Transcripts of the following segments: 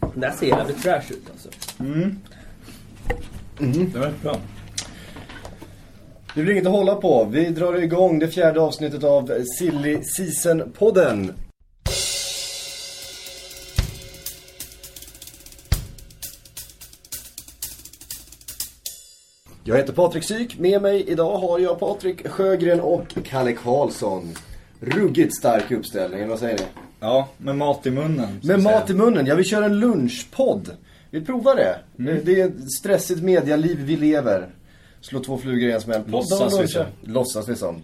Den där ser jävligt trash ut alltså. Det var bra. Det blir inget att hålla på. Vi drar igång det fjärde avsnittet av Silly Season-podden. Jag heter Patrik Syk. Med mig idag har jag Patrik Sjögren och Kalle Karlsson. Ruggigt stark uppställning, vad säger ni? Ja, med mat i munnen. Med att säga. mat i munnen. Jag vill köra en lunchpodd. Vi provar det. Mm. Det är ett stressigt medialiv vi lever. Slå två flugor i en smäll. Låtsas vi som. Låtsas vi som.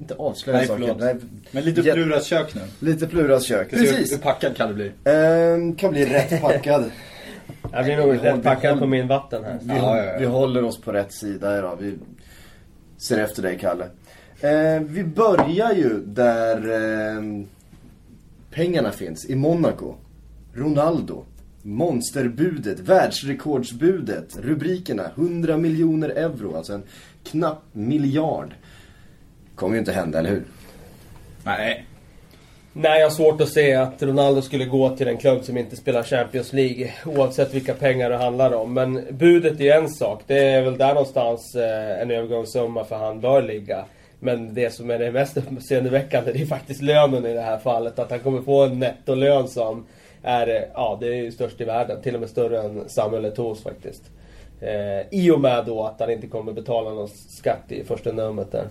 Inte avslöja Nej, saker. Nej, Men lite Jä- Pluras kök nu. Lite Pluras kök. Precis. Hur packad kan det bli? Ehm, kan bli rätt packad. Jag blir nog Vi rätt packad vi på min vatten här. Vi, Ja, ja, ja. vi håller oss på rätt sida idag. Vi ser efter dig, Kalle. Eh, vi börjar ju där eh, pengarna finns. I Monaco. Ronaldo. Monsterbudet. Världsrekordsbudet. Rubrikerna. 100 miljoner euro. Alltså en knapp miljard. Kommer ju inte hända, eller hur? Nej. Nej, jag har svårt att se att Ronaldo skulle gå till en klubb som inte spelar Champions League. Oavsett vilka pengar det handlar om. Men budet är en sak. Det är väl där någonstans eh, en övergångssumma för han bör ligga. Men det som är det mest uppseendeväckande det är faktiskt lönen i det här fallet. Att han kommer få en nettolön som är, ja det är ju störst i världen. Till och med större än Samuel Eto'os faktiskt. Eh, I och med då att han inte kommer betala någon skatt i första numret där.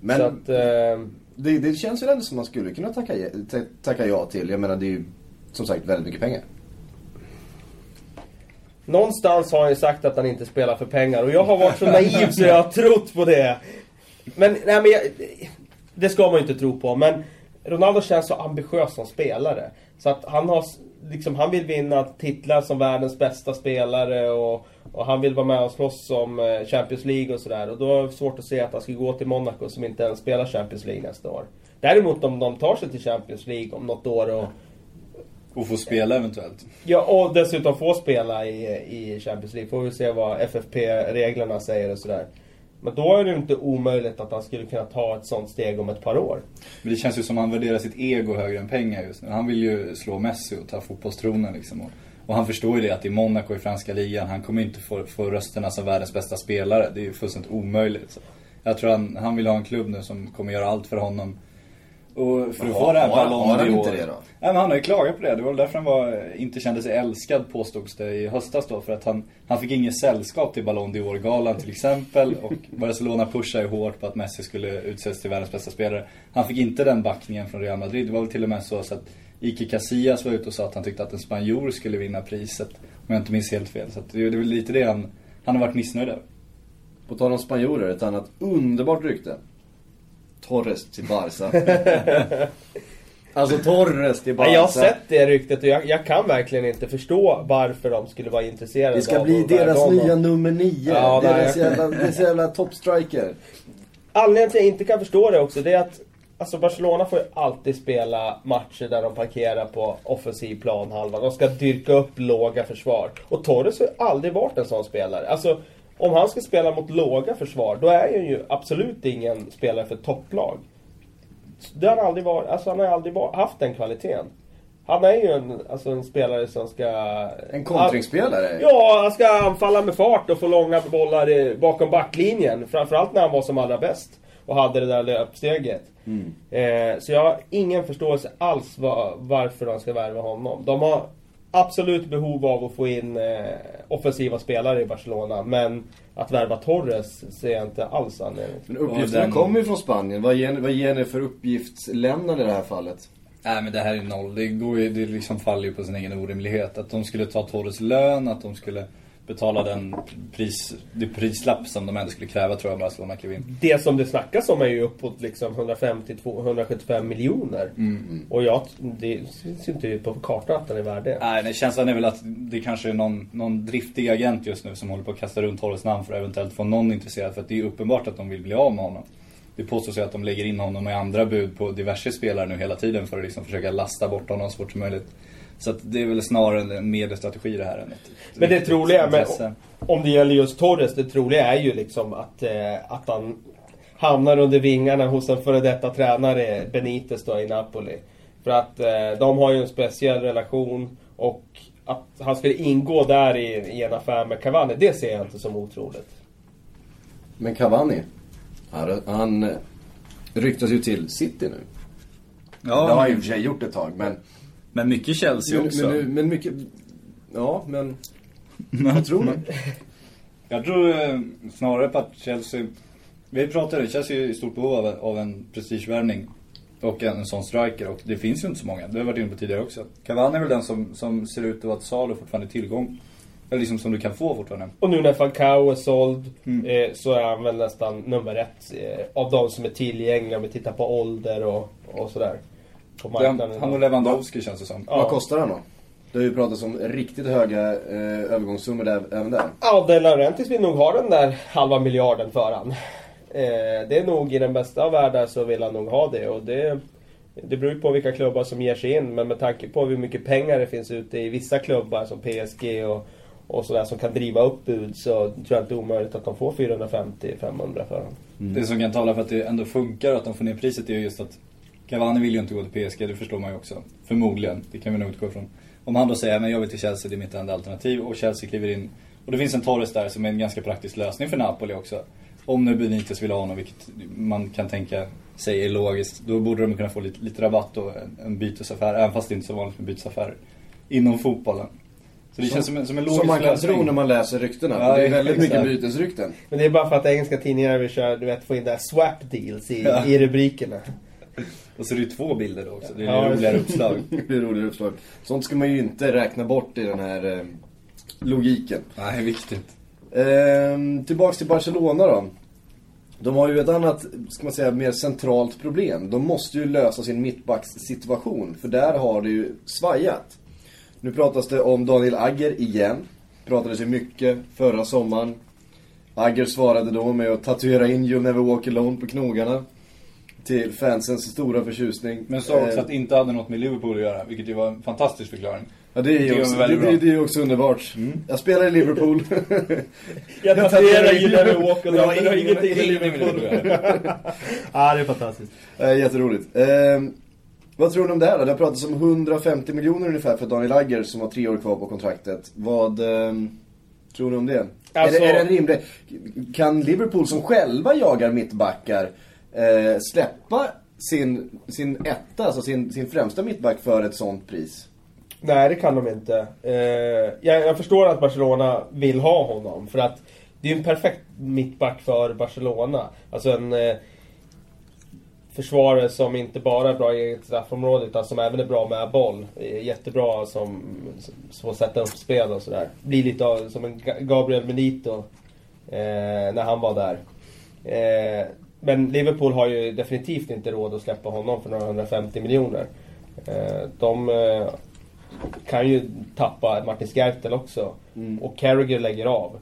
Men Så att, eh, det, det känns ju ändå som man skulle kunna tacka, ta- tacka ja till. Jag menar, det är ju som sagt väldigt mycket pengar. Någonstans har han ju sagt att han inte spelar för pengar och jag har varit så naiv så jag har trott på det. Men, nej men jag, Det ska man ju inte tro på men Ronaldo känns så ambitiös som spelare. Så att han har liksom, han vill vinna titlar som världens bästa spelare och, och han vill vara med och slåss om eh, Champions League och sådär. Och då är det svårt att se att han ska gå till Monaco som inte ens spelar Champions League nästa år. Däremot om de tar sig till Champions League om något år och Och få spela eventuellt. Ja, och dessutom få spela i, i Champions League. Får vi se vad FFP-reglerna säger och sådär. Men då är det inte omöjligt att han skulle kunna ta ett sånt steg om ett par år. Men det känns ju som att han värderar sitt ego högre än pengar just nu. Han vill ju slå Messi och ta fotbollstronen liksom. Och, och han förstår ju det att i Monaco i franska ligan, han kommer inte få, få rösterna som världens bästa spelare. Det är ju fullständigt omöjligt. Så. Jag tror han, han vill ha en klubb nu som kommer göra allt för honom. Och för att få det här Ballon d'Or. han har ju klagat på det. Det var väl därför han var, inte kände sig älskad påstods det i höstas då. För att han, han fick inget sällskap till Ballon d'Or-galan till exempel. Och Barcelona pushade ju hårt på att Messi skulle utses till världens bästa spelare. Han fick inte den backningen från Real Madrid. Det var väl till och med så, så att Ike Casillas var ute och sa att han tyckte att en spanjor skulle vinna priset. Om jag inte minns helt fel. Så det, det är väl lite det han, han har varit missnöjd över. På tal om spanjorer, ett annat underbart rykte. Torres till Barca. alltså Torres till Barca. Jag har sett det ryktet och jag, jag kan verkligen inte förstå varför de skulle vara intresserade Det ska av bli deras nya nummer nio. Ja, deras jävla, deras jävla toppstriker. Anledningen till att jag inte kan förstå det också, det är att Alltså Barcelona får ju alltid spela matcher där de parkerar på offensiv planhalva. De ska dyrka upp låga försvar. Och Torres har ju aldrig varit en sån spelare. Alltså, om han ska spela mot låga försvar, då är han ju absolut ingen spelare för topplag. Det har han aldrig varit. Alltså han har aldrig varit, haft den kvaliteten. Han är ju en, alltså en spelare som ska... En kontringsspelare. Ja, han ska anfalla med fart och få långa bollar bakom backlinjen. Framförallt när han var som allra bäst. Och hade det där löpsteget. Eh, så jag har ingen förståelse alls va- varför de ska värva honom. De har absolut behov av att få in eh, offensiva spelare i Barcelona. Men att värva Torres ser jag inte alls anledning till. Men uppgifterna den- kommer ju från Spanien. Vad ger, vad ger ni för uppgiftslämnande i det här fallet? Nej men det här är noll. Det, går ju, det liksom faller ju på sin egen orimlighet. Att de skulle ta Torres lön, att de skulle betala den pris, det prislapp som de ändå skulle kräva tror jag Barcelona klev in. Det som det snackas om är ju uppåt liksom 150-175 miljoner. Och jag, det syns inte på kartan att den är värd det. Nej, nej, känslan är väl att det kanske är någon, någon driftig agent just nu som håller på att kasta runt Torres namn för att eventuellt få någon intresserad. För att det är uppenbart att de vill bli av med honom. Det påstås ju att de lägger in honom i andra bud på diverse spelare nu hela tiden för att liksom försöka lasta bort honom så fort som möjligt. Så att det är väl snarare en mediestrategi det här än ett Men det troliga med, om det gäller just Torres, det troliga är ju liksom att, eh, att han hamnar under vingarna hos en före detta tränare, Benitez då i Napoli. För att eh, de har ju en speciell relation och att han skulle ingå där i, i en affär med Cavani, det ser jag inte som otroligt. Men Cavani, han, han ryktas ju till City nu. Ja, det har han i och för sig gjort ett tag, men... Men mycket Chelsea Men, också. men, men mycket... Ja, men... Vad tror du? Jag tror eh, snarare på att Chelsea... Vi pratade, Chelsea är i stort behov av, av en prestigevärvning. Och en, en sån striker. Och det finns ju inte så många. Det har jag varit inne på tidigare också. Cavani är väl den som, som ser ut att vara ett salu fortfarande tillgång. Eller liksom som du kan få fortfarande. Och nu när Falcao är såld Mm. eh, så är han väl nästan nummer ett eh, av de som är tillgängliga om vi tittar på ålder och, och sådär. På Det är han, marknaden. han och Lewandowski känns det som. Ja. Vad kostar han då? Det har ju pratats om riktigt höga eh, övergångssummor där, även där. Ja, De Laurentiis vill nog ha den där halva miljarden för han. Eh, det är nog i den bästa av världar så vill han nog ha det och det det beror ju på vilka klubbar som ger sig in men med tanke på hur mycket pengar det finns ute i vissa klubbar som PSG och, och sådär som kan driva upp bud så tror jag inte det är omöjligt att de får 450-500 för honom. Det som kan tala för att det ändå funkar och att de får ner priset är ju just att Cavani vill ju inte gå till PSG, det förstår man ju också. Förmodligen, det kan vi nog utgå ifrån. Om han då säger men jag vill till Chelsea, det är mitt enda alternativ och Chelsea kliver in. Och det finns en Torres där som är en ganska praktisk lösning för Napoli också. Om nu Benitez vill ha honom, vilket man kan tänka sig är logiskt. Då borde de kunna få lite, lite rabatt och en, en bytesaffär, även fast det inte är så vanligt med bytesaffärer. Inom fotbollen. Så det känns som en, som en logisk Som man kan lösning. tro när man läser ryktena. Ja, det är väldigt exakt. mycket bytesrykten. Men det är bara för att engelska tidningar vill köra, du vet, få in där swap deals i, Ja. i rubrikerna. Och så är det ju två bilder då också, det är Ja, roligare uppslag. Det är roliga uppslag. Sånt ska man ju inte räkna bort i den här eh, logiken. Nej, viktigt. Ehm, tillbaks till Barcelona då. De har ju ett annat, ska man säga, mer centralt problem. De måste ju lösa sin mittbackssituation. För där har det ju svajat. Nu pratas det om Daniel Agger igen. Pratades ju mycket förra sommaren. Agger svarade då med att tatuera in You Never Walk Alone på knogarna. Till fansens stora förtjusning. Men sa också Eh, att det inte hade något med Liverpool att göra, vilket ju var en fantastisk förklaring. Ja, det är ju Det också, det, det, det är också underbart. Jag spelar i Liverpool. Jag tatuerar ju åker Men det har ingenting med Liverpool att göra. Ja, det är fantastiskt. Eh, jätteroligt. Eh, vad tror ni om det här då? Det har pratats om 150 miljoner ungefär för Daniel Agger som har tre år kvar på kontraktet. Vad eh, tror ni om det? Alltså- Är, det är det rimligt? Kan Liverpool som själva jagar mittbackar eh, släppa sin, sin etta, alltså sin, sin främsta mittback för ett sånt pris? Nej, det kan de inte. Eh, jag, jag förstår att Barcelona vill ha honom. För att det är ju en perfekt mittback för Barcelona. Alltså en eh, försvarare som inte bara är bra i eget straffområde utan som även är bra med boll. Eh, jättebra som, som att sätta upp spel och sådär. Blir lite av, som en Gabriel Benito eh, när han var där. Eh, men Liverpool har ju definitivt inte råd att släppa honom för några 150 miljoner. Eh, de eh, kan ju tappa Martin Skertel också. Och Carragher lägger av.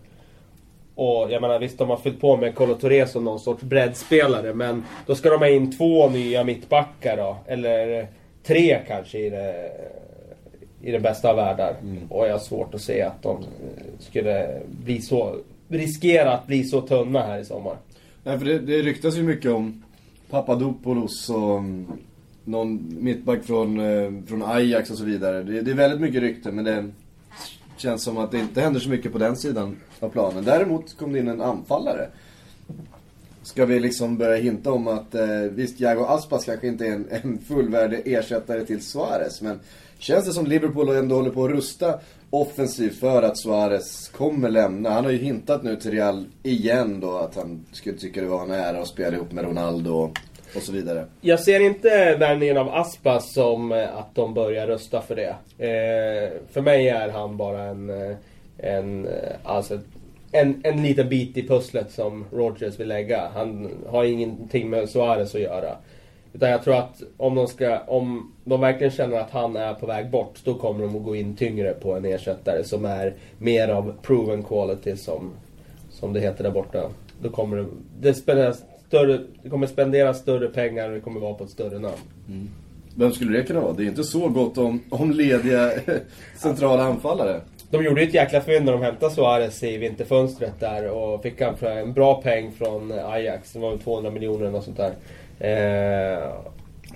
Och jag menar visst, de har fyllt på med Colo Touré som någon sorts breddspelare. Men då ska de ha in två nya mittbackar då. Eller tre kanske i, det, i den bästa av världar. Och jag har svårt att se att de skulle bli så... Riskera att bli så tunna här i sommar. Nej, för det, det ryktas ju mycket om Papadopoulos och mm, någon mittback från, eh, från Ajax och så vidare. Det, det är väldigt mycket rykte men det känns som att det inte händer så mycket på den sidan av planen. Däremot kom det in en anfallare. Ska vi liksom börja hinta om att eh, visst, Jago Aspas kanske inte är en, en fullvärdig ersättare till Suarez men känns det som Liverpool ändå håller på att rusta offensivt för att Suarez kommer lämna. Han har ju hintat nu till Real igen då att han skulle tycka det var en ära att spela ihop med Ronaldo och, så vidare. Jag ser inte värvningen av Aspas som eh, att de börjar rösta för det. Eh, för mig är han bara en, eh, en, eh, alltså, en, en liten bit i pusslet som Rogers vill lägga. Han har ingenting med Suarez att göra. Utan jag tror att om de, ska, om de verkligen känner att han är på väg bort, då kommer de att gå in tyngre på en ersättare som är mer av proven quality som, som det heter där borta. Då kommer det, det, spenderas större, det kommer spenderas större pengar och det kommer vara på ett större namn. Vem skulle det kunna vara? Det är inte så gott om, om lediga centrala anfallare. De gjorde ju ett jäkla fynd när de hämtade Suarez i vinterfönstret där och fick han en bra peng från Ajax. Det var väl 200 miljoner eller något sånt där. Eh,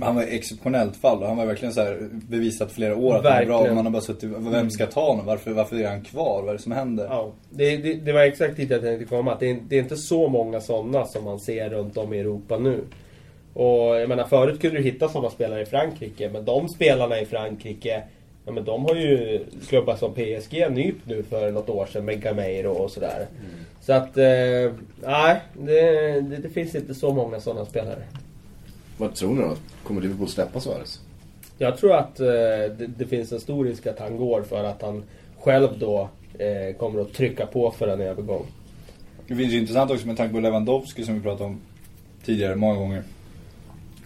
Han var ett exceptionellt fall och han var verkligen så här bevisat flera år att han är bra. Man har bara suttit, vem ska ta honom? Varför, varför är han kvar? Vad är det som händer? Ja, det, det, det var exakt dit jag tänkte komma. Att det, är, det är inte så många sådana som man ser runt om i Europa nu. Och jag menar förut kunde du hitta sådana spelare i Frankrike. Men de spelarna i Frankrike, ja men de har ju klubbar som PSG nypt nu för något år sedan med Gameiro och sådär. Så att, eh, nej, det, det, det finns inte så många sådana spelare. Vad tror ni då? Kommer Liverpool släppa Suarez? Jag tror att eh, det, det finns en stor risk att han går för att han själv då eh, kommer att trycka på för en övergång. Det finns ju intressant också med tanke på Lewandowski som vi pratade om tidigare många gånger.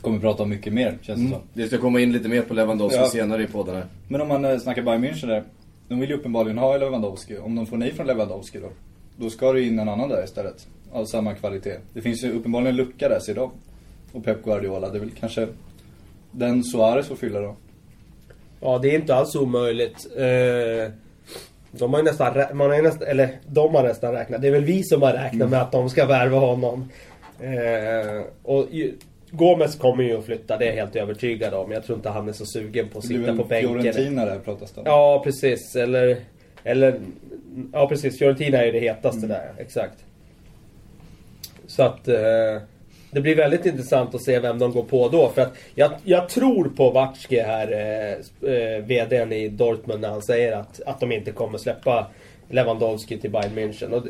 Kommer prata om mycket mer, känns det som. Vi ska komma in lite mer på Lewandowski Ja. senare i podden här. Men om man eh, snackar Bayern München där. De vill ju uppenbarligen ha Lewandowski. Om de får nej från Lewandowski då. Då ska det in en annan där istället. Av samma kvalitet. Det finns ju uppenbarligen en lucka där ser de. Och Pep Guardiola. Det är väl kanske den Suarez får fylla då. Ja, det är inte alls omöjligt. Eh, de har ju nästan, man har ju nästan, eller de har nästan räknat. Det är väl vi som har räknat med att de ska värva honom. Eh, och Gomes kommer ju att flytta, det är jag helt övertygad om. Jag tror inte han är så sugen på att Det sitta på bänken. Fiorentina där pratas det om. Ja, precis. Eller, eller... Ja, precis. Fiorentina är ju det hetaste där. Exakt. Så att... Eh, det blir väldigt intressant att se vem de går på då. För att jag, jag tror på Watzke här, eh, eh, VDn i Dortmund, när han säger att, att de inte kommer släppa Lewandowski till Bayern München. Och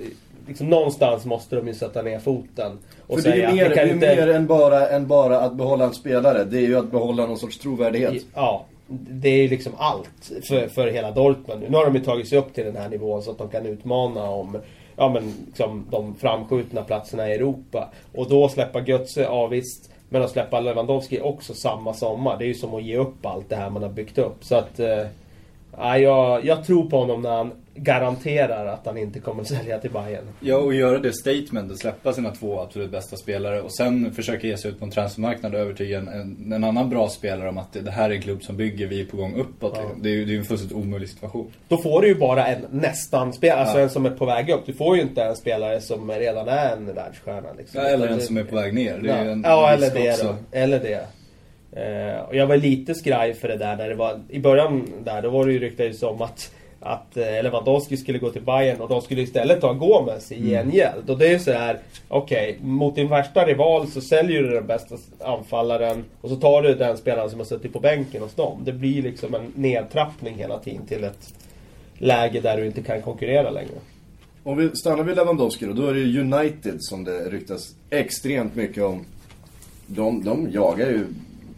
liksom, någonstans måste de ju sätta ner foten. Och För det är ju säga mer, det är inte... mer än, bara, än bara att behålla en spelare. Det är ju att behålla någon sorts trovärdighet. Ja, det är ju liksom allt för, för hela Dortmund. Nu har de ju tagit sig upp till den här nivån så att de kan utmana om ja, men, liksom, de framskjutna platserna i Europa. Och då släppa Götze, ja visst. Men att släppa Lewandowski också samma sommar. Det är ju som att ge upp allt det här man har byggt upp. Så att... Eh, ja, jag, jag tror på honom när han garanterar att han inte kommer att sälja till Bayern. Ja, och göra det statementet, släppa sina två absolut bästa spelare och sen försöka ge sig ut på en transfermarknad och övertyga en, en, en annan bra spelare om att det, det här är en klubb som bygger, vi är på gång uppåt. Ja. Det är ju det är en fullständigt omöjlig situation. Då får du ju bara en nästan spelare, alltså Ja. en som är på väg upp. Du får ju inte en spelare som redan är en världsstjärna. Liksom. Ja, eller en som är på väg ner. Det är ju en ja, eller det också. då. Eller det. Eh, och jag var lite skraj för det där när det var... I början där, då var det ju ryktades om att att eh, Lewandowski skulle gå till Bayern och de skulle istället ta Gomes Mm. i gengäld. Och det är ju så här, okej, mot din värsta rival så säljer du den bästa anfallaren och så tar du den spelaren som har suttit på bänken hos dem. Det blir liksom en nedtrappning hela tiden till ett läge där du inte kan konkurrera längre. Om vi stannar vid Lewandowski då, då är det ju United som det ryktas extremt mycket om. De, de jagar ju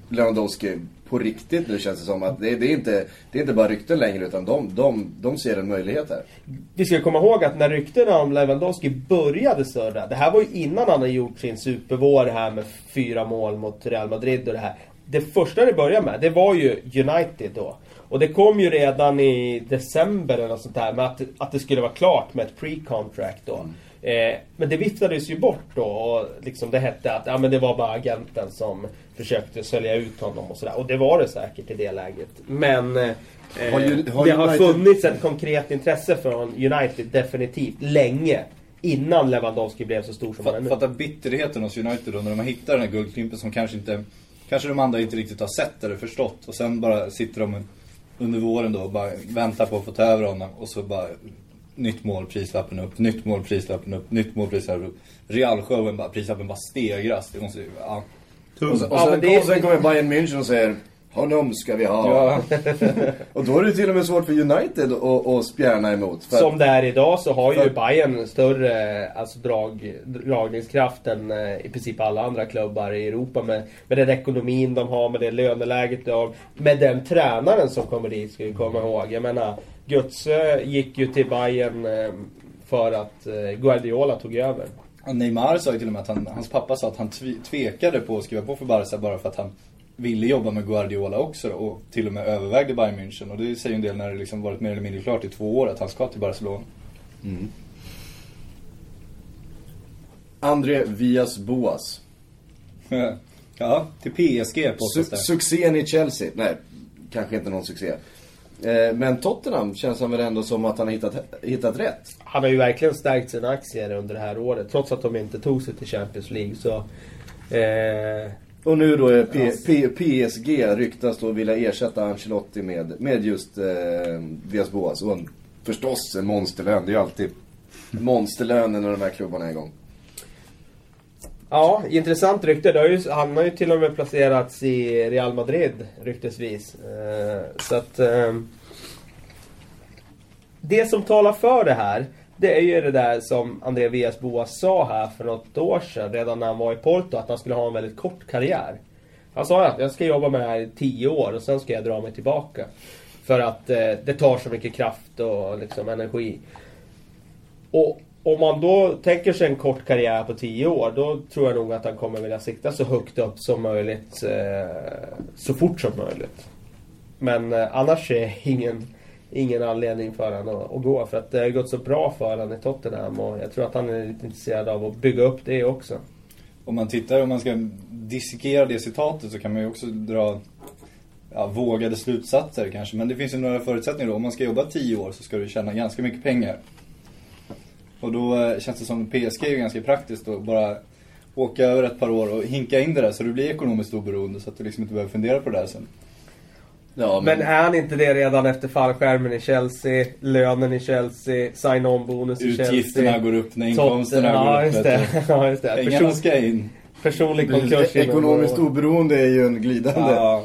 Lewandowski på riktigt nu känns det som. Att det, det, är, inte, det är inte bara rykten längre utan de, de, de ser en möjlighet här. Vi ska komma ihåg att när ryktena om Lewandowski började surra, det här var ju innan han hade gjort sin supervår här med fyra mål mot Real Madrid och det här. Det första det började med, det var ju United då. Och det kom ju redan i december eller något sånt där med att, att det skulle vara klart med ett pre-contract då. Eh, men det viftades ju bort då och liksom det hette att ja, men det var bara agenten som försökte sälja ut honom och sådär. Och det var det säkert i det läget. Men eh, Har ju- har det har United- funnits ett konkret intresse från United definitivt länge. Innan Lewandowski blev så stor som han är nu. fatta bitterheten hos United då när de har hittat den här guldklimpen som kanske inte Kanske de andra inte riktigt har sett eller förstått och sen bara sitter de under våren då och bara väntar på att få ta över honom och så bara Nytt mål, prislappen upp, nytt mål, prislappen upp, nytt mål, prislappen upp. Realshowen bara, prislappen bara stegras. Det måste ju, ja. Och, så, och, Ja, sen, det är- och sen kommer Bayern München och säger Honom ska vi ha. Ja, Och då är det till och med svårt för United att, att spjärna emot. För Som det är idag så har ju För- Bayern större alltså drag, dragningskraft än eh, i princip alla andra klubbar i Europa med, med den ekonomin de har, med det löneläget de har. Med den tränaren som kommer dit, ska vi komma ihåg. Jag menar, Götze gick ju till Bayern eh, för att eh, Guardiola tog över. Och Neymar sa ju till och med att han, hans pappa sa att han tvekade på att skriva på för Barca bara för att han ville jobba med Guardiola också då, och till och med övervägde Bayern München. Och det säger ju en del när det liksom varit mer eller mindre klart i två år att han ska till Barcelona. André Vias Boas. Ja, till PSG Su- påstås det. succén i Chelsea. Nej, kanske inte någon succé. Eh, Men Tottenham känns han väl ändå som att han har hittat, hittat rätt. Han har ju verkligen stärkt sina aktier under det här året. Trots att de inte tog sig till Champions League så... Eh, Och nu då är P P PSG ryktas då vilja ersätta Ancelotti med, med just eh, Villas Boas. Och en, förstås en monsterlön. Det är ju alltid monsterlönen när de här klubbarna är igång. Ja, intressant rykte. Det har ju, han har ju till och med placerats i Real Madrid, ryktesvis. Eh, så att... Eh, det som talar för det här, det är ju det där som André Villas Boas sa här för något år sedan, redan när han var i Porto, att han skulle ha en väldigt kort karriär. Han sa att jag ska jobba med det här i tio år och sen ska jag dra mig tillbaka. För att eh, det tar så mycket kraft och liksom energi. Och om man då tänker sig en kort karriär på 10 år, då tror jag nog att han kommer vilja sikta så högt upp som möjligt, eh, så fort som möjligt. Men eh, annars är ingen, ingen anledning för honom att, att gå. För att det har gått så bra för honom i Tottenham och jag tror att han är lite intresserad av att bygga upp det också. Om man tittar, om man ska dissekera det citatet så kan man ju också dra ja, vågade slutsatser kanske. Men det finns ju några förutsättningar då. Om man ska jobba 10 år så ska du tjäna ganska mycket pengar. Och då eh, känns det som PSG är ju ganska praktiskt att bara åka över ett par år och hinka in det där så du blir ekonomiskt oberoende så att du liksom inte behöver fundera på det där sen. Ja, Men är han inte det redan efter fallskärmen i Chelsea, lönen i Chelsea, sign-on-bonus i Chelsea? Utgifterna går upp när inkomsterna Totten- går ja, upp. just det. ja, just det. Pengarna Person, ska in. personlig konkurs inom Ekonomiskt år. oberoende är ju en glidande Ja.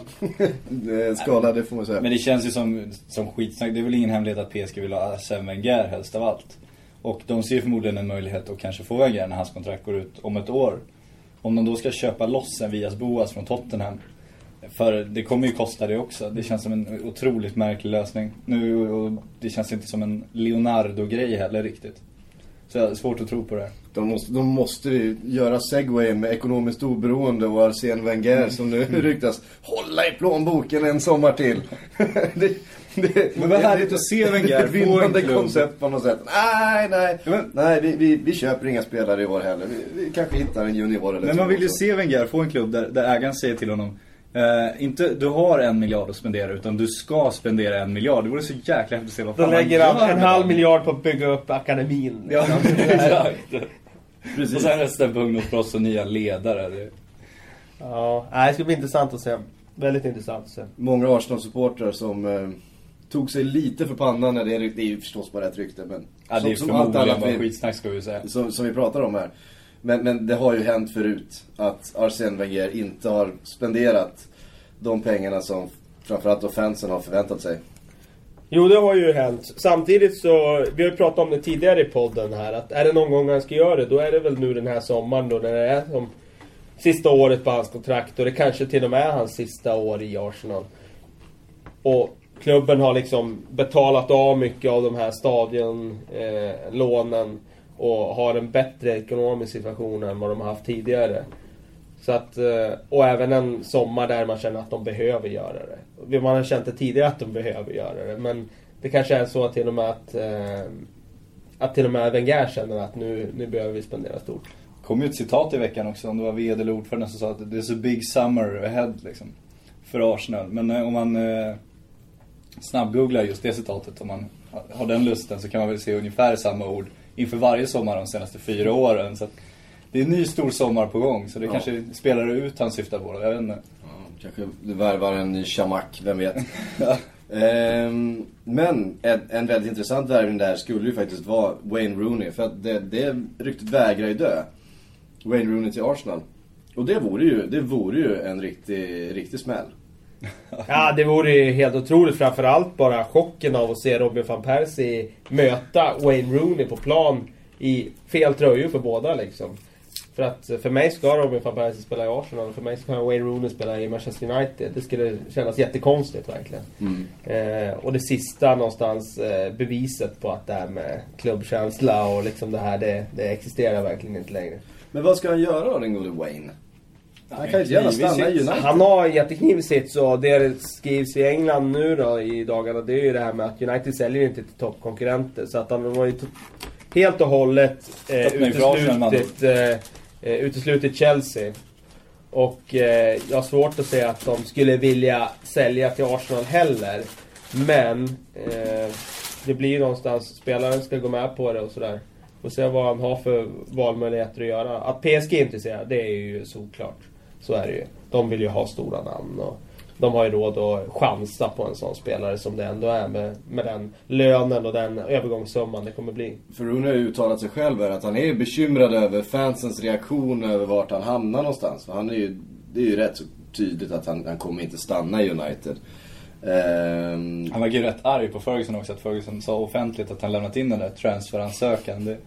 skala, det får man säga. Men det känns ju som, som skitsnack. Det är väl ingen hemlighet att PSG vill ha Arsène Wenger helst av allt. Och de ser förmodligen en möjlighet att kanske få Wenger när hans kontrakt går ut om ett år. Om de då ska köpa loss en Vias Boas från Tottenham. För det kommer ju kosta det också. Det känns som en otroligt märklig lösning. Nu, och det känns inte som en Leonardo-grej heller riktigt. Så jag har svårt att tro på det. De måste, de måste ju göra segway med ekonomiskt oberoende och Arsene Wenger som nu ryktas hålla i plånboken en sommar till. det, det, Men vad härligt att se Wenger få en klubb. koncept på något sätt. Nej, nej. Men- nej, vi, vi, vi köper inga spelare i år heller. Vi, vi kanske hittar en junior eller Men man vill ju se Wenger få en klubb där, där ägaren säger till honom eh, inte du har en miljard att spendera utan du ska spendera en miljard. Det vore så jäkla häftigt att se vad Då fan han lägger han en halv miljard på att bygga upp akademin. Ja, exakt. Precis. Och sen resten på ungdomsproffs och nya ledare. Det... Ja, det ska bli intressant att se. Väldigt intressant att se. Många Arsenal-supportrar som eh, tog sig lite för pannan när det är, det är ju förstås bara ett rykte. Men Ja, det är som, som allt förmodligen annat vi, skitsnack ska vi säga. som, som vi pratar om här. Men, men det har ju hänt förut att Arsene Wenger inte har spenderat de pengarna som framförallt då fansen har förväntat sig. Jo, det har ju hänt. Samtidigt så, vi har ju pratat om det tidigare i podden här, att är det någon gång han ska göra det, då är det väl nu den här sommaren då, när det är som sista året på hans kontrakt och det kanske till och med är hans sista år i Arsenal. Och klubben har liksom betalat av mycket av de här stadionlånen eh, och har en bättre ekonomisk situation än vad de har haft tidigare. Så att, eh, och även en sommar där man känner att de behöver göra det. Man har känt det tidigare att de behöver göra det. Men det kanske är så att till och med att, eh, att till och med Wenger känner att nu, nu behöver vi spendera stort. Det kom ju ett citat i veckan också, om det var VD eller ordförande som sa att det är så big summer ahead liksom. För Arsenal. Men eh, om man eh, snabbgooglar just det citatet, om man ha- har den lusten så kan man väl se ungefär samma ord inför varje sommar de senaste fyra åren. Så det är en ny stor sommar på gång, så det Ja. kanske spelar ut han syftar på. Jag vet inte. Kanske värvar en ny Chamak, vem vet. Ehm, men en, en väldigt intressant värvning där skulle ju faktiskt vara Wayne Rooney. För att det, det ryktet vägrar ju dö. Wayne Rooney till Arsenal. Och det vore ju, det vore ju en riktig, riktig smäll. Ja, det vore ju helt otroligt. Framförallt bara chocken av att se Robin van Persie möta Wayne Rooney på plan i fel tröjor för båda liksom. För att för mig ska Robin van Persie spela i Arsenal och för mig ska Wayne Rooney spela i Manchester United. Det skulle kännas jättekonstigt verkligen. Eh, och det sista någonstans eh, beviset på att det här med klubbkänsla och liksom det här, det, det existerar verkligen inte längre. Men vad ska han göra då, den gode Wayne? Han kan ju inte gärna stanna i. United. Han har jättekniv sits och det skrivs i England nu då i dagarna det är ju det här med att United säljer inte till toppkonkurrenter. Så att han har ju helt och hållet eh, uteslutit, eh, eh, uteslutit Chelsea. Och eh, jag har svårt att säga att de skulle vilja sälja till Arsenal heller. Men eh, det blir ju någonstans, spelaren ska gå med på det och sådär. Får se vad han har för valmöjligheter att göra. Att PSG är intresserad, det är ju såklart. Så är det ju. De vill ju ha stora namn. Och de har ju råd att chansa på en sån spelare som det ändå är med, med den lönen och den övergångssumman det kommer bli. För Rooney har ju uttalat sig själv här att han är bekymrad över fansens reaktion över vart han hamnar någonstans. För han är ju, det är ju rätt så tydligt att han, han kommer inte stanna i United. Ehm, Han var ju rätt arg på Ferguson också, att Ferguson sa offentligt att han lämnat in den där transferansökan. Det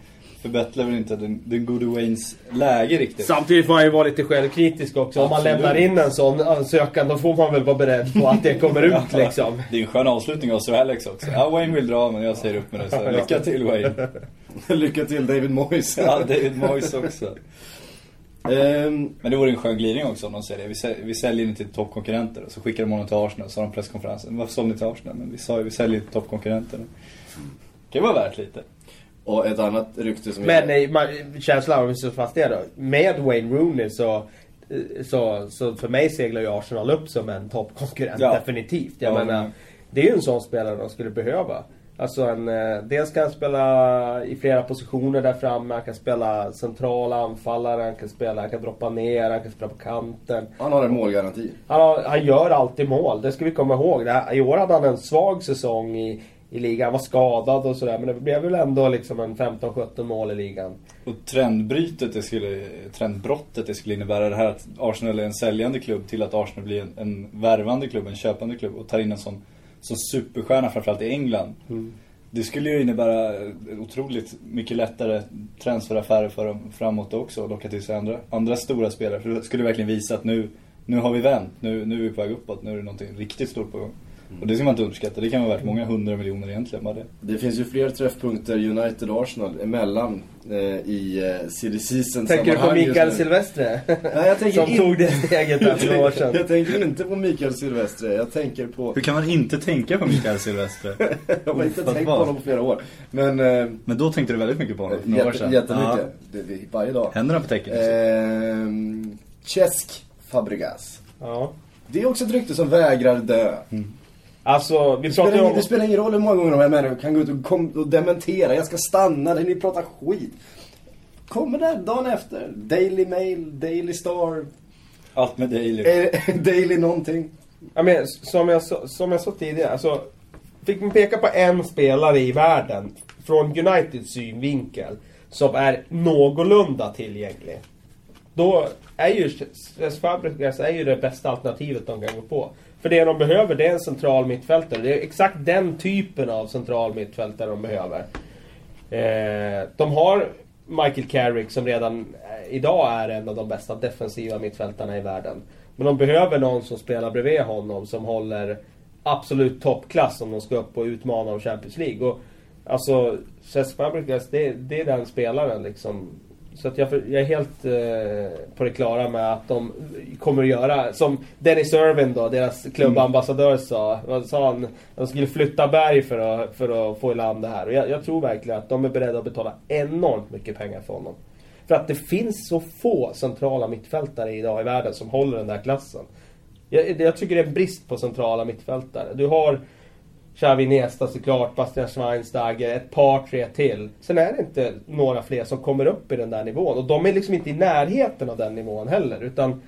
förbättrar väl inte den, den gode Waynes läge riktigt. Samtidigt får han ju vara lite självkritisk också. Om man lämnar in en sån ansökan då får man väl vara beredd på att det kommer ut liksom. Det är en skön avslutning av Sir Alex också. Ja, Wayne vill dra men jag säger upp med det. Så lycka till Wayne. lycka till David Moyes. Ja, David Moyes också. Ehm, Men det vore en skön glidning också om de säger det. Vi, säl- vi säljer inte till toppkonkurrenter. Så skickar de honom till Arsenal och så har de presskonferensen. Varför sålde ni till Arsenal? Men vi sa ju vi säljer till toppkonkurrenter. Det kan vara värt lite. Och ett annat rykte som Men nej, man, känslan om vi står fast det då. Med Wayne Rooney så, så, så för mig seglar ju Arsenal upp som en toppkonkurrent Ja. definitivt. Jag Ja, menar, men- det är ju en sån spelare de skulle behöva. Alltså en, eh, dels kan han spela i flera positioner där framme. Han kan spela central anfallare, han kan spela, han kan droppa ner, han kan spela på kanten. Han har en målgaranti. Han, har, han gör alltid mål, det ska vi komma ihåg. I år hade han en svag säsong i, i ligan. Han var skadad och sådär. Men det blev väl ändå liksom en 15-17 mål i ligan. Och trendbrytet det skulle, trendbrottet det skulle innebära det här att Arsenal är en säljande klubb till att Arsenal blir en, en värvande klubb, en köpande klubb och tar in en sån, sån superstjärna framförallt i England. Det skulle ju innebära otroligt mycket lättare transferaffärer för dem framåt också och locka till sig andra, andra stora spelare. För det skulle verkligen visa att nu, nu har vi vänt, nu, nu är vi på väg uppåt, nu är det någonting riktigt stort på gång. Och det ska man inte underskatta, det kan vara värt många hundra miljoner egentligen bara det. Det finns ju fler träffpunkter United och Arsenal emellan eh, i eh, silly season Tänker du på Mikael. Silvestre? Nej, jag tänker Som in- tog det steget för några år sedan. Jag tänker inte på Mikael Silvestre, jag tänker på... Hur kan man inte tänka på Mikael Silvestre? Jag har inte tänkt på honom på flera år. Men eh, Men då tänkte du väldigt mycket på honom för några år sedan. jättemycket. Ja. Det, det, varje dag. Händerna på täcket. Ehm, Cesc Fabregas. Ja. Det är också ett rykte som vägrar dö. Alltså, vi Det pratar spelar, om... det spelar ingen roll hur många gånger de här människorna kan gå ut och, kom, och dementera. Jag ska stanna, ni pratar skit. Kommer där dagen efter. Daily Mail, Daily Star, Allt med Daily. eh, Daily någonting. Ja, men, som, jag, som jag sa tidigare, alltså, Fick man peka på en spelare i världen, från Uniteds synvinkel, som är någorlunda tillgänglig. Då är ju Cesc Fabregas är ju det bästa alternativet de kan gå på. För det de behöver det är en central mittfältare. Det är exakt den typen av central mittfältare de behöver. Eh, de har Michael Carrick som redan eh, idag är en av de bästa defensiva mittfältarna i världen. Men de behöver någon som spelar bredvid honom som håller absolut toppklass om de ska upp och utmana om Champions League. Och, alltså, Cesc Fabregas, det, det är den spelaren liksom. Så att jag, jag är helt eh, på det klara med att de kommer att göra, som Dennis Irvin då, deras klubbambassadör sa. Vad sa han? De skulle flytta berg för att, för att få i land det här. Och jag, jag tror verkligen att de är beredda att betala enormt mycket pengar för honom. För att det finns så få centrala mittfältare idag i världen som håller den där klassen. Jag, jag tycker det är en brist på centrala mittfältare. Du har Xavi Nesta såklart, Bastian Schweinsteiger, ett par, tre till. Sen är det inte några fler som kommer upp i den där nivån. Och de är liksom inte i närheten av den nivån heller. Utan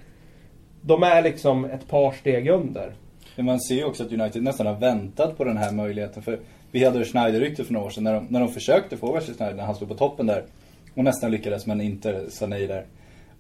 de är liksom ett par steg under. Men man ser ju också att United nästan har väntat på den här möjligheten. För vi hade Schneider-ryktet för några år sedan när de, när de försökte få Wesley Schneider när han stod på toppen där. Och nästan lyckades men inte sa nej där.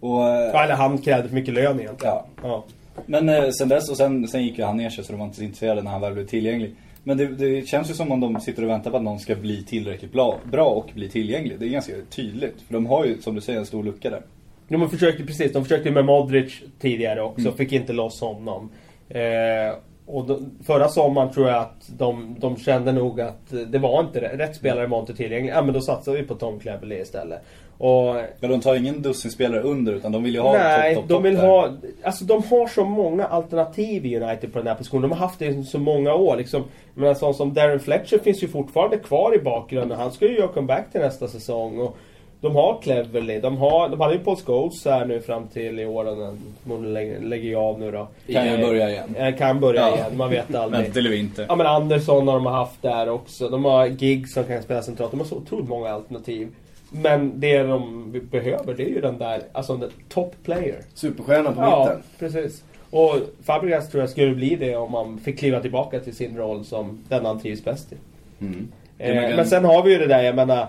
Och, eh, Ja, eller han krävde för mycket lön egentligen. Ja. ja. Men eh, sen dess, och sen, sen gick ju han ner sig så de var inte så intresserade när han väl blev tillgänglig. Men det, det känns ju som om de sitter och väntar på att någon ska bli tillräckligt bra, bra och bli tillgänglig. Det är ganska tydligt. För de har ju, som du säger, en stor lucka där. De försökte precis, de försökte med Modric tidigare också, fick inte loss honom. Eh, och då, förra sommaren tror jag att de, de kände nog att det var inte rätt, rätt spelare var inte tillgänglig. Ja men då satsar vi på Tom Cleverley istället. Och Ja, de tar ingen dussinspelare under utan de vill ju ha Nej, topp, topp, de vill där. ha... Alltså de har så många alternativ i United på den här positionen. De har haft det i så många år. Liksom, men en sån som Darren Fletcher finns ju fortfarande kvar i bakgrunden. Han ska ju göra comeback till nästa säsong. Och de har Cleverley. De, har, de hade ju Paul Scholes här nu fram till i år. den- lägger, lägger ju av nu då. Kan ju Eh, börja igen. eh, Kan börja Ja. igen, man vet aldrig. Vänta eller inte. Ja men Andersson har de haft där också. De har Giggs som kan spela centralt. De har så otroligt många alternativ. Men det de behöver det är ju den där, alltså den top player. Superstjärnan på Ja, mitten. precis. Och Fabregas tror jag skulle bli det om man fick kliva tillbaka till sin roll som den han trivs bäst i. Mm. Eh, Men sen har vi ju det där, jag menar...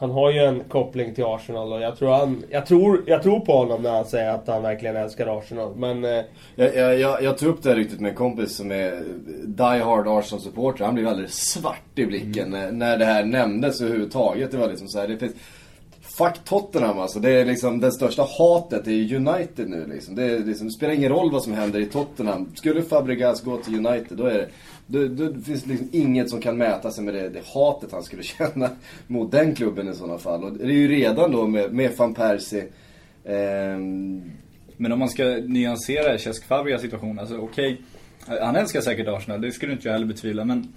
Han har ju en koppling till Arsenal och jag tror, han, jag, tror, jag tror på honom när han säger att han verkligen älskar Arsenal. Men eh, Jag, jag, jag, jag tog upp det här ryktet med en kompis som är die hard Arsenal-supporter. Han blev alldeles svart i blicken när, när det här nämndes överhuvudtaget. Det var liksom så här, det finns... Fuck Tottenham alltså. Det är liksom det största hatet i United nu liksom. Det, är liksom, det spelar ingen roll vad som händer i Tottenham. Skulle Fabregas gå till United då är det... Det, det finns liksom inget som kan mäta sig med det, det hatet han skulle känna mot den klubben i sådana fall. Och det är ju redan då med, med van Persie. ehm, Men om man ska nyansera Cesc Fabregas situation, alltså okej. han älskar säkert Arsenal, det skulle inte jag heller betvivla. Men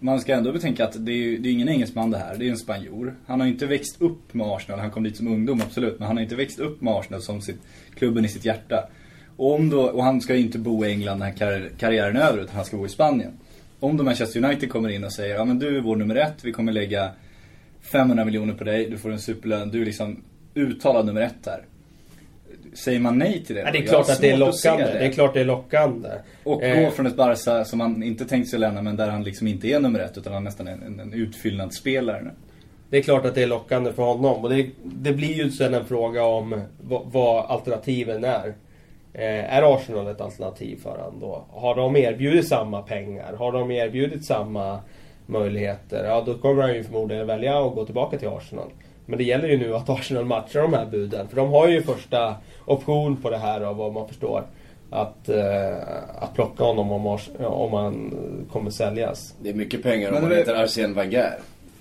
man ska ändå betänka att det är, ju- det är ingen engelsman det här, det är en spanjor. Han har inte växt upp med Arsenal, han kom dit som ungdom absolut. Men han har inte växt upp med Arsenal som sitt, klubben i sitt hjärta. Och, om då, och han ska ju inte bo i England när karriären är över, utan han ska bo i Spanien. Om då Manchester United kommer in och säger, ja men du är vår nummer ett, vi kommer lägga 500 miljoner på dig, du får en superlön, du är liksom uttalad nummer ett här. Säger man nej till det? ja, det är klart att det är lockande. Det. är klart det är lockande. Och Eh, gå från ett Barca som han inte tänkt sig lämna men där han liksom inte är nummer ett utan han nästan är en, en, en utfyllnadsspelare nu. Det är klart att det är lockande för honom. Och det, det blir ju sen en fråga om vad, vad alternativen är. Eh, är Arsenal ett alternativ för honom då? Har de erbjudit samma pengar? Har de erbjudit samma möjligheter? Ja, då kommer han ju förmodligen välja att gå tillbaka till Arsenal. Men det gäller ju nu att Arsenal matchar de här buden. För de har ju första option på det här av vad man förstår. Att, eh, att plocka honom om, Ars- om han kommer säljas. det är mycket pengar om Men man heter Arsène Wenger.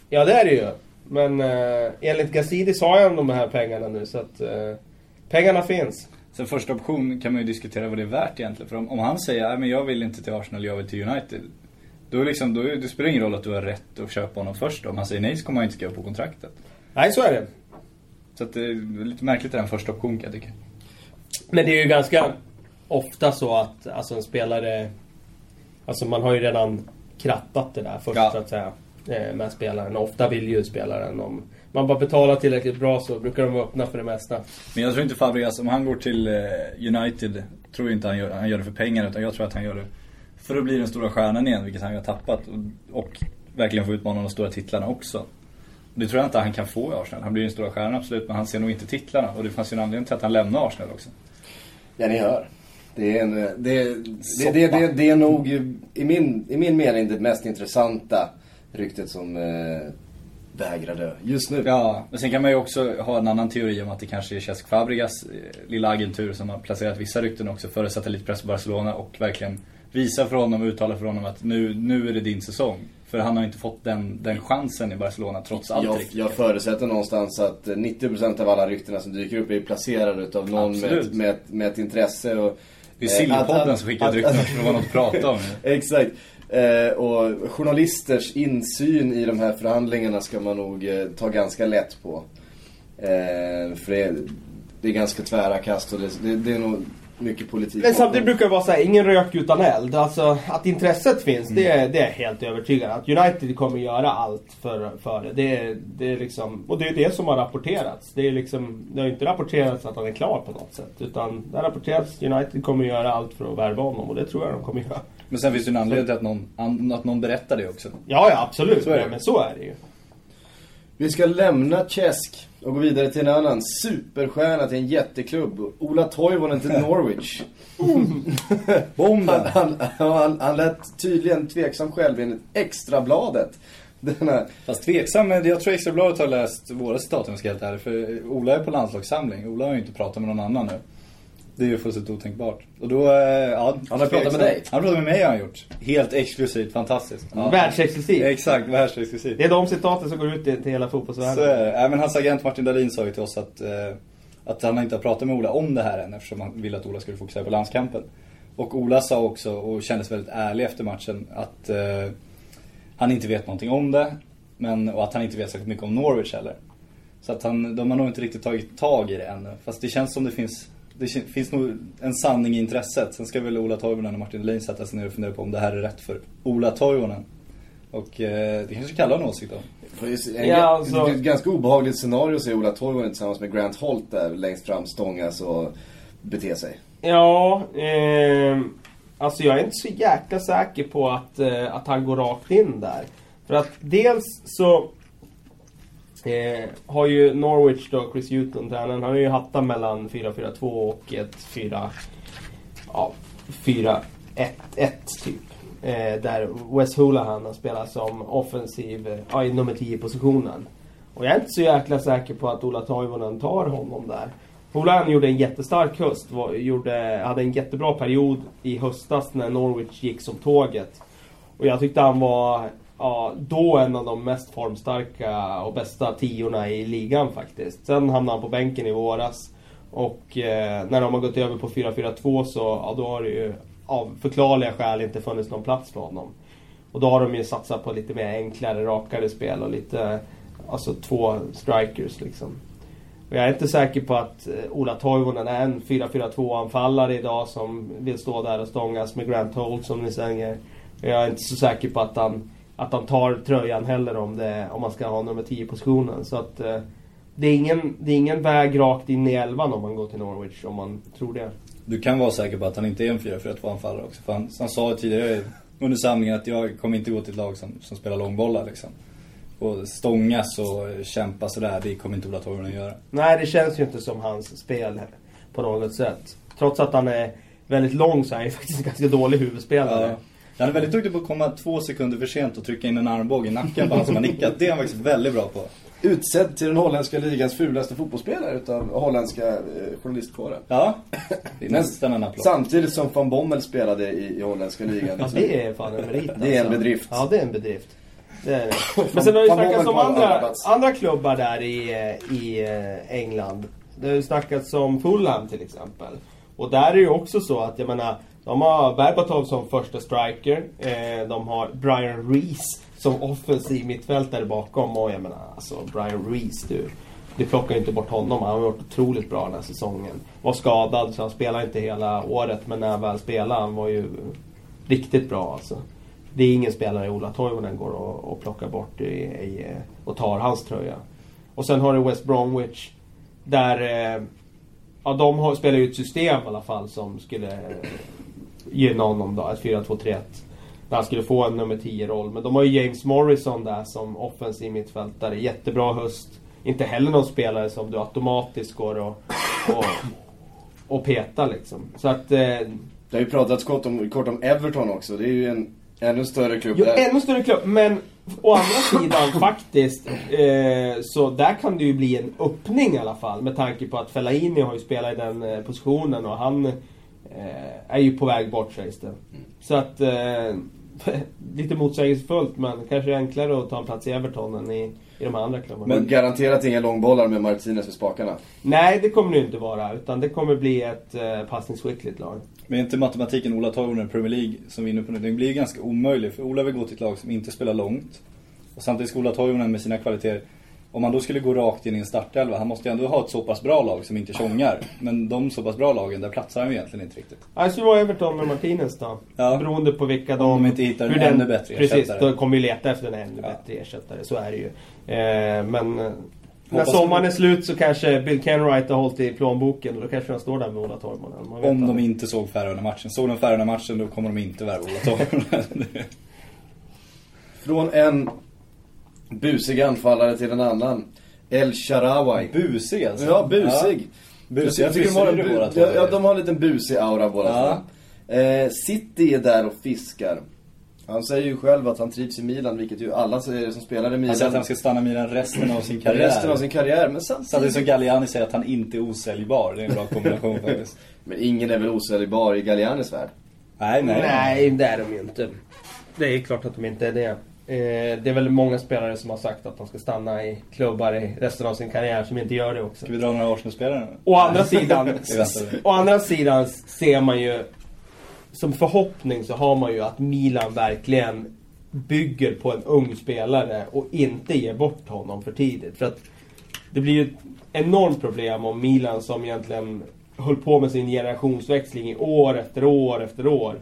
Ja, det är det ju. Men eh, enligt Gazidis har han de här pengarna nu så att eh, pengarna finns. Sen första option kan man ju diskutera vad det är värt egentligen. För om, om han säger men jag vill inte till Arsenal, jag vill till United. Då, liksom, då det spelar ingen roll att du har rätt att köpa honom först. Om han säger nej så kommer han inte skriva på kontraktet. Nej, så är det. Så att det är lite märkligt det där en första option kan jag tycka. Men det är ju ganska ofta så att alltså en spelare... Alltså man har ju redan krattat det där först Ja. så att säga. eh, Med spelaren. Ofta vill ju spelaren om... Man bara betalar tillräckligt bra så brukar de vara öppna för det mesta. Men jag tror inte Fabregas, om han går till eh, United, tror jag inte han gör, han gör det för pengar utan jag tror att han gör det för att bli den stora stjärnan igen, vilket han har tappat. Och, och verkligen få utmana de stora titlarna också. Det tror jag inte han kan få i Arsenal. Han blir den stora stjärnan absolut, men han ser nog inte titlarna. Och det fanns ju en anledning till att han lämnade Arsenal också. Ja, ni hör. Det är, en, det, det, det, det, det är nog i min, i min mening det mest intressanta ryktet som eh, vägrar dö just nu. Ja, men sen kan man ju också ha en annan teori om att det kanske är Cesc Fabregas eh, lilla agentur som har placerat vissa rykten också för att sätta lite press på Barcelona och verkligen visa för honom och uttala för honom att nu, nu är det din säsong. För han har inte fått den, den chansen i Barcelona trots allt Jag, riktigt. jag förutsätter någonstans att eh, 90% av alla ryktena som dyker upp är placerade utav någon med, Absolut. med, med ett intresse. Och, Det är eh, Sillypodden som skickar ut rykten att vara något att prata om. Exakt. Eh, och journalisters insyn i de här förhandlingarna ska man nog eh, ta ganska lätt på. Eh, för det är, det är ganska tvära kast och det, det, det är nog mycket politik. Men samtidigt brukar det vara så här, ingen rök utan eld. Alltså att intresset finns, det, Mm. är, det är helt övertygad att United kommer göra allt för, för det. Det är, det är liksom, och det är det som har rapporterats. Det, är liksom, det har inte rapporterats att han är klar på något sätt. Utan det har rapporterats att United kommer göra allt för att värva honom och det tror jag de kommer göra. Men sen finns det ju en anledning till att någon, an, att någon berättar det också. Ja, ja absolut. Så är det. Men så är det ju. Vi ska lämna Cesk och gå vidare till en annan superstjärna till en jätteklubb. Ola Toivonen till Norwich. Bomben! Han, han, han, han lät tydligen tveksam själv enligt Extrabladet. Den här, Fast tveksam, men jag tror Extrabladet har läst våra citat om jag ska helt ärlig. För Ola är på landslagssamling. Ola har ju inte pratat med någon annan nu. Det är ju fullständigt otänkbart. Och då, eh, ja. Han har pratat med dig? Han har pratat med mig har han gjort. Helt exklusivt, fantastiskt. Ja. Världsexklusivt. Exakt, världsexklusivt. Det är de citaten som går ut till, hela fotbollsvärlden. Så är det. Även hans agent Martin Dahlin sa ju till oss att, eh, att han inte har pratat med Ola om det här än eftersom han ville att Ola skulle fokusera på landskampen. Och Ola sa också, och kändes väldigt ärlig efter matchen, att eh, han inte vet någonting om det. Men, och att han inte vet särskilt mycket om Norwich heller. Så att han, de har nog inte riktigt tagit tag i det ännu. Fast det känns som det finns, det finns nog en sanning i intresset. Sen ska väl Ola Toivonen och Martin Dahlin sätta sig ner och fundera på om det här är rätt för Ola Toivonen. Och eh, det kanske Kalle har en åsikt om. En, Ja, ja, alltså- Ett ganska obehagligt scenario ser Ola Toivonen tillsammans med Grant Holt där längst fram stångas och beter sig. Ja, eh, alltså jag är inte så jäkla säker på att, eh, att han går rakt in där. För att dels så eh, har ju Norwich då, Chris Hewton, tränaren, han har ju hattat mellan 4-4-2 och ett 4... Ja, 4-1-1 typ. Eh, där Wes Hoolahan har spelat som offensiv, eh, ja, i nummer 10-positionen. Och jag är inte så jäkla säker på att Ola Toivonen tar honom där. Hoolahan gjorde en jättestark höst. Var, gjorde, hade en jättebra period i höstas när Norwich gick som tåget. Och jag tyckte han var ja, då en av de mest formstarka och bästa tiorna i ligan faktiskt. Sen hamnade han på bänken i våras. Och eh, när de har gått över på 4-4-2 så ja, då har det ju av förklarliga skäl inte funnits någon plats för honom. Och då har de ju satsat på lite mer enklare, rakare spel och lite, alltså två strikers liksom. Och jag är inte säker på att eh, Ola Toivonen är en 4-4-2 anfallare idag som vill stå där och stångas med Grant Holt som ni säger. Jag är inte så säker på att han, att han tar tröjan heller om, det, om man ska ha nummer 10 positionen. Så att eh, det, är ingen, det är ingen väg rakt in i elvan om man går till Norwich, om man tror det. Du kan vara säker på att han inte är en 4-4-2 anfallare också. För han, han sa tidigare under samlingen att jag kommer inte gå till ett lag som, som spelar långbollar liksom. Och stångas och kämpa sådär, det kommer inte Ola Toivonen göra. Nej, det känns ju inte som hans spel på något sätt. Trots att han är väldigt lång så är han ju faktiskt en ganska dålig huvudspelare. Ja. Han är väldigt duktig på att komma två sekunder för sent och trycka in en armbåge i nacken på han som har nickat. Det är han faktiskt väldigt bra på. Utsedd till den holländska ligans fulaste fotbollsspelare utav holländska eh, journalistkåren. Ja, det är nästan en applåd. Samtidigt som van Bommel spelade i, i holländska ligan. Ja, det är fan en merit Det är en alltså. bedrift. Ja, det är en bedrift. Det är det. Men sen har det ju snackats om andra, andra klubbar där i, eh, i eh, England. Det har ju snackats om Fulham till exempel. Och där är det ju också så att, jag menar, de har Berbatov som första striker. Eh, de har Brian Reese som offensiv mittfältare bakom. Och jag menar, alltså Brian Reese du. Det plockar ju inte bort honom. Han har varit otroligt bra den här säsongen. Var skadad så han spelade inte hela året. Men när han väl spelade, han var ju riktigt bra alltså. Det är ingen spelare Ola Toivonen går och, och plockar bort i, i, och tar hans tröja. Och sen har du West Bromwich. Där, eh, ja de har, spelar ju ett system i alla fall som skulle gynna honom då. Ett 4-2-3-1. Där han skulle få en nummer 10-roll. Men de har ju James Morrison där som offensiv mittfältare. Jättebra höst. Inte heller någon spelare som du automatiskt går och, och, och petar liksom. Så att... Eh, Det har ju pratats kort om, kort om Everton också. Det är ju en ännu större klubb Jo, där. ännu större klubb. Men å andra sidan faktiskt, eh, så där kan det ju bli en öppning i alla fall. Med tanke på att Fellaini har ju spelat i den eh, positionen och han är ju på väg bort sägs det. Så att, eh, lite motsägelsefullt men kanske enklare att ta en plats i Everton än i, i de andra klubbarna. Men garanterat inga långbollar med Martinez vid spakarna. Nej, det kommer det ju inte vara. Utan det kommer bli ett eh, passningsskickligt lag. Men är inte matematiken Ola Toivonen i Premier League som vinner på nu? Den blir ju ganska omöjlig för Ola vill gå till ett lag som inte spelar långt. Och samtidigt ska Ola Toivonen med sina kvaliteter om man då skulle gå rakt in i en startelva, han måste ju ändå ha ett så pass bra lag som inte tjongar. Men de så pass bra lagen, där platsar han ju egentligen inte riktigt. Alltså det var Everton med Martinez då. Ja. Beroende på vilka de... Om de inte hittar en den- ännu bättre Precis, ersättare. då kommer vi leta efter en ännu Ja. bättre ersättare. Så är det ju. Eh, men eh, när Hoppas- sommaren är slut så kanske Bill Kenwright har hållit i plånboken och då kanske han står där med Ola Toivonen. Om de inte såg Färöarna-matchen. Såg de Färöarna-matchen då kommer de inte värva Ola Toivonen. Från en busig anfallare till en annan. El Shaarawy. Busig alltså. Ja, busig. Busiga Jag tycker de har en bu- ja, ja, de har en liten busig aura båda Ja. Eh, City är där och fiskar. Han säger ju själv att han trivs i Milan, vilket ju alla säger som spelar i Han Milan. säger att han ska stanna i Milan resten av sin karriär. resten av sin karriär. Men Samtidigt samtidigt... som Galliani säger att han inte är osäljbar. Det är en bra kombination faktiskt. Men ingen är väl osäljbar i Gallianis värld? Nej, nej. Nej, det är de ju inte. Det är klart att de inte är det. Eh, det är väl många spelare som har sagt att de ska stanna i klubbar i resten av sin karriär som inte gör det också. Ska vi dra några Arsenal-spelare nu? Å andra sidan, å andra sidan ser man ju som förhoppning så har man ju att Milan verkligen bygger på en ung spelare och inte ger bort honom för tidigt. För att det blir ju ett enormt problem om Milan som egentligen höll på med sin generationsväxling i år efter år efter år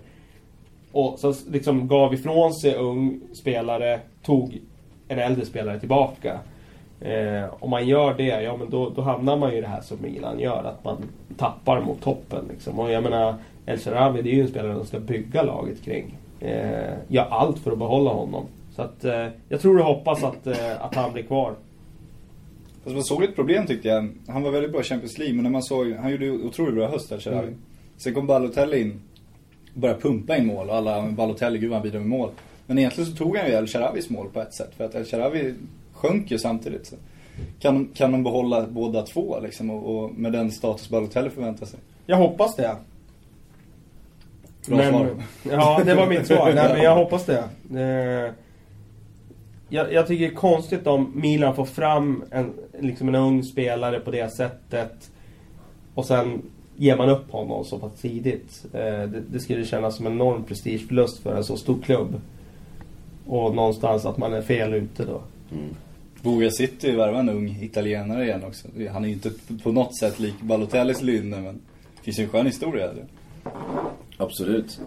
och så liksom gav ifrån sig ung spelare, tog en äldre spelare tillbaka. Eh, om man gör det, ja men då, då hamnar man ju i det här som Milan gör, att man tappar mot toppen. Liksom. Och jag menar, El Sharawi det är ju en spelare de ska bygga laget kring. Eh, gör allt för att behålla honom. Så att eh, jag tror och hoppas att, eh, att han blir kvar. Fast man såg ett problem tyckte jag. Han var väldigt bra i Champions League, men när man såg, han gjorde otroligt bra höst, El Sharawi. Mm. Sen kom Balotelli in och började pumpa in mål och alla, Balotelli, gud han bidrar med mål. Men egentligen så tog han ju El Sharawis mål på ett sätt, för att El Sharawi sjönk ju samtidigt. Så. Kan, kan de behålla båda två liksom, och, och med den status Balotelli förväntar sig? Jag hoppas det. Bra svar. Ja, det var mitt svar. Nej, men jag hoppas det. Eh, jag, jag tycker det är konstigt om Milan får fram en, liksom en ung spelare på det sättet och sen ger man upp honom så pass tidigt. Eh, det, det skulle kännas som en enorm prestigeförlust för en så stor klubb. Och någonstans att man är fel ute då. Vågar City värva en ung italienare igen också? Han är ju inte på något sätt lik Balotellis lynne, men det finns ju en skön historia. Eller? Absolut.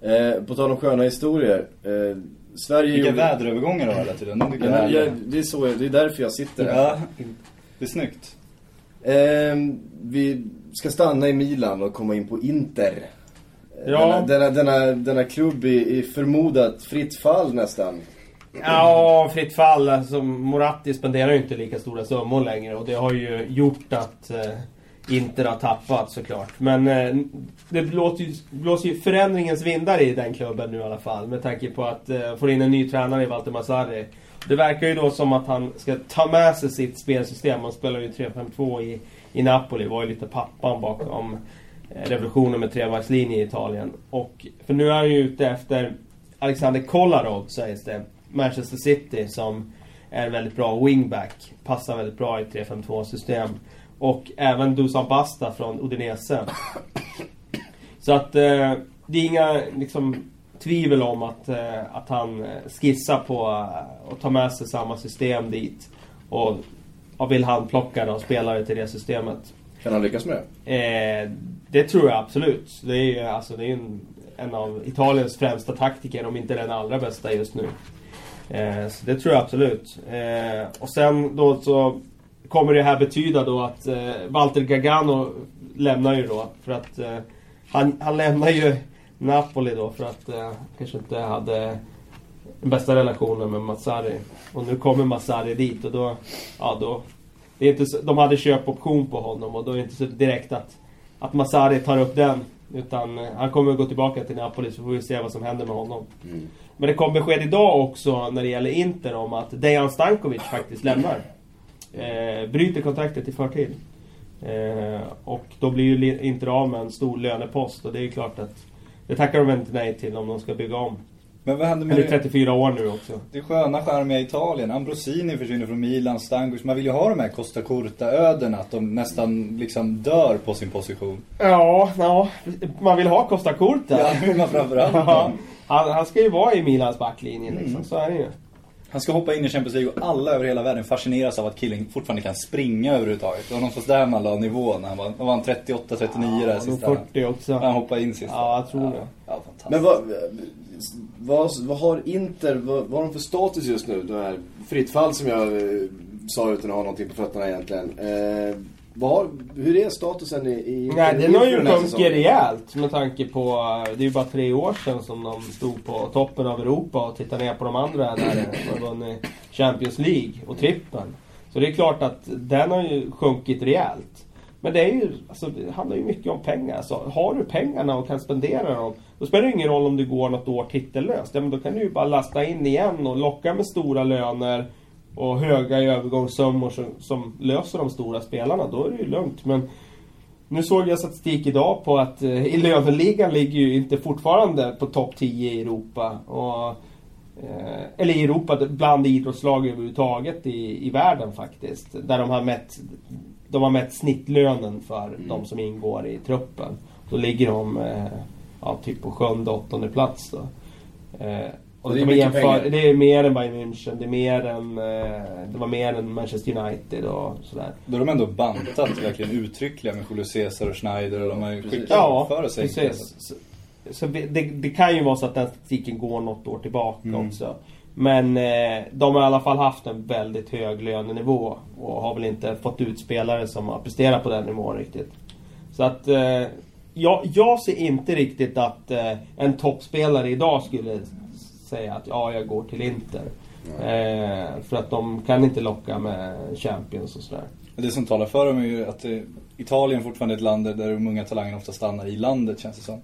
Eh, på tal om sköna historier. Eh, Sverige Vilka gjorde- väderövergångar då hela tiden. Ja, men jag, det, är så, det är därför jag sitter här. Ja, det är snyggt. Ehm, vi ska stanna i Milan och komma in på Inter. Ja. Denna, denna, denna, denna klubb i, i förmodat fritt fall nästan. Ja, fritt fall. Alltså, Moratti spenderar ju inte lika stora summor längre och det har ju gjort att eh, Inter har tappat såklart. Men eh, det blåser ju, blåser ju förändringens vindar i den klubben nu i alla fall. Med tanke på att eh, få in en ny tränare i Walter Sarri. Det verkar ju då som att han ska ta med sig sitt spelsystem. Han spelar ju 3-5-2 i, i Napoli. Var ju lite pappan bakom eh, revolutionen med trebackslinje i Italien. Och, för nu är han ju ute efter Alexander Kolarov sägs det. Manchester City som är en väldigt bra wingback. Passar väldigt bra i 3-5-2 system. Och även Dusan Basta från Udinese. Så att eh, det är inga liksom, tvivel om att, eh, att han eh, skissar på eh, att ta med sig samma system dit. Och, och vill han plocka då spelare till det systemet. Kan han lyckas med det? Eh, det tror jag absolut. Det är ju alltså, det är en, en av Italiens främsta taktiker, om inte den allra bästa just nu. Eh, så det tror jag absolut. Eh, och sen då så kommer det här betyda då att eh, Walter Gargano lämnar ju då. För att eh, han, han lämnar ju Napoli då för att eh, kanske inte hade den bästa relationen med Mazzari. Och nu kommer Mazzari dit och då, ja då det är inte så, de hade köpoption på honom och då är det inte så direkt att, att Massari tar upp den. Utan eh, han kommer att gå tillbaka till Napoli så får vi se vad som händer med honom. Men det kom besked idag också när det gäller Inter om att Dejan Stankovic faktiskt lämnar. Eh, bryter kontraktet i förtid. Eh, och då blir ju Inter av med en stor lönepost och det är ju klart att det tackar de inte nej till om de ska bygga om. Men vad händer Han med är det, 34 år nu också. det sköna charmiga Italien? Ambrosini försvinner från Milan, Stangus. Man vill ju ha de här Costa Curta-öden, att de nästan liksom dör på sin position. Ja, ja, man vill ha Costa Curta. Ja, det vill man framförallt Ja, ha. han, han ska ju vara i Milans backlinje liksom, så är det ju. Han ska hoppa in i Champions League och alla över hela världen fascineras av att killen fortfarande kan springa överhuvudtaget. Det var någonstans där man la nivån. Han var, var han 38, 39 där Ja, sista. 40 också. Han hoppade in sista. Ja, jag tror det. Ja, fantastiskt. Men vad, vad, vad har Inter, vad, vad har de för status just nu? Det här fritt fall som jag eh, sa utan att ha någonting på fötterna egentligen. Eh, har, hur är statusen i, i Nej, den har ju sjunkit rejält med tanke på... Det är ju bara tre år sedan som de stod på toppen av Europa och tittade ner på de andra där har vunnit Champions League och trippen. Så det är klart att den har ju sjunkit rejält. Men det är ju, alltså, det handlar ju mycket om pengar. Alltså, har du pengarna och kan spendera dem, då spelar det ingen roll om du går något år titellöst. Ja, men då kan du ju bara lasta in igen och locka med stora löner och höga övergångssummor som, som löser de stora spelarna. Då är det ju lugnt. Men nu såg jag statistik idag på att eh, i löneligan ligger ju inte fortfarande på topp 10 i Europa. Och, eh, eller i Europa, bland idrottslag överhuvudtaget i, i världen faktiskt. Där de har mätt, de har mätt snittlönen för de som ingår i truppen. Då ligger de eh, ja, typ på sjunde, åttonde plats då. Eh, och Det är pengar. det är mer än Bayern München, det är mer än, eh, det var mer än Manchester United och sådär. Då har de ändå bantat verkligen uttryckliga med Julio Cesar och Schneider och de har ju skickat Ja, före sig. precis. så vi- det, det kan ju vara så att den statistiken går något år tillbaka Mm. också. Men eh, de har i alla fall haft en väldigt hög lönenivå och har väl inte fått ut spelare som har presterat på den nivån riktigt. Så att eh, jag, jag ser inte riktigt att eh, en toppspelare idag skulle säga att ja, jag går till Inter. Eh, för att de kan inte locka med Champions och sådär. Det som talar för dem är ju att eh, Italien fortfarande är ett land där de unga talangerna ofta stannar i landet känns det som.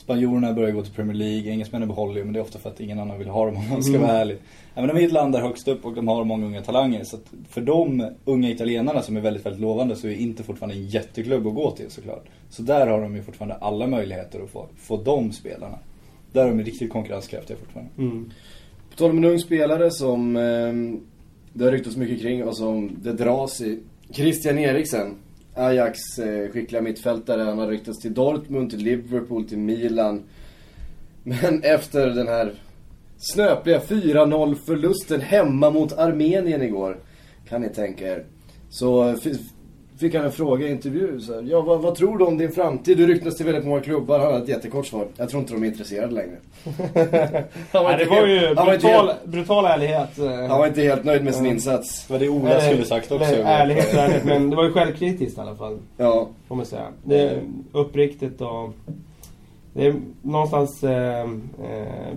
Spanjorerna börjar gå till Premier League, engelsmännen behåller ju men det är ofta för att ingen annan vill ha dem om man ska Mm. vara ärlig. Men de är ett land där högst upp och de har många unga talanger. Så att för de unga italienarna som är väldigt, väldigt lovande så är inte fortfarande en jätteklubb att gå till såklart. Så där har de ju fortfarande alla möjligheter att få, få de spelarna. Där är de riktigt konkurrenskraftiga fortfarande. Mm. På tal om en ung spelare som eh, det har ryktats mycket kring och som det dras i. Christian Eriksen. Ajax eh, skickliga mittfältare. Han har ryktats till Dortmund, till Liverpool, till Milan. Men efter den här snöpliga 4-0 förlusten hemma mot Armenien igår. Kan ni tänka er. Så eh, fick han en fråga i intervju. Så här, ja, vad, vad tror du om din framtid? Du ryktas till väldigt många klubbar. Han hade ett jättekort svar. Jag tror inte de är intresserade längre. Han Nej, det var helt- ju var inte brutal, helt- brutal ärlighet. eh. han var inte helt nöjd med sin insats. Det var det Ola skulle sagt också. eller ärlighet, ärlighet, men det var ju självkritiskt i alla fall. Ja. Får man säga. Det är uppriktigt och... Det är någonstans eh, eh,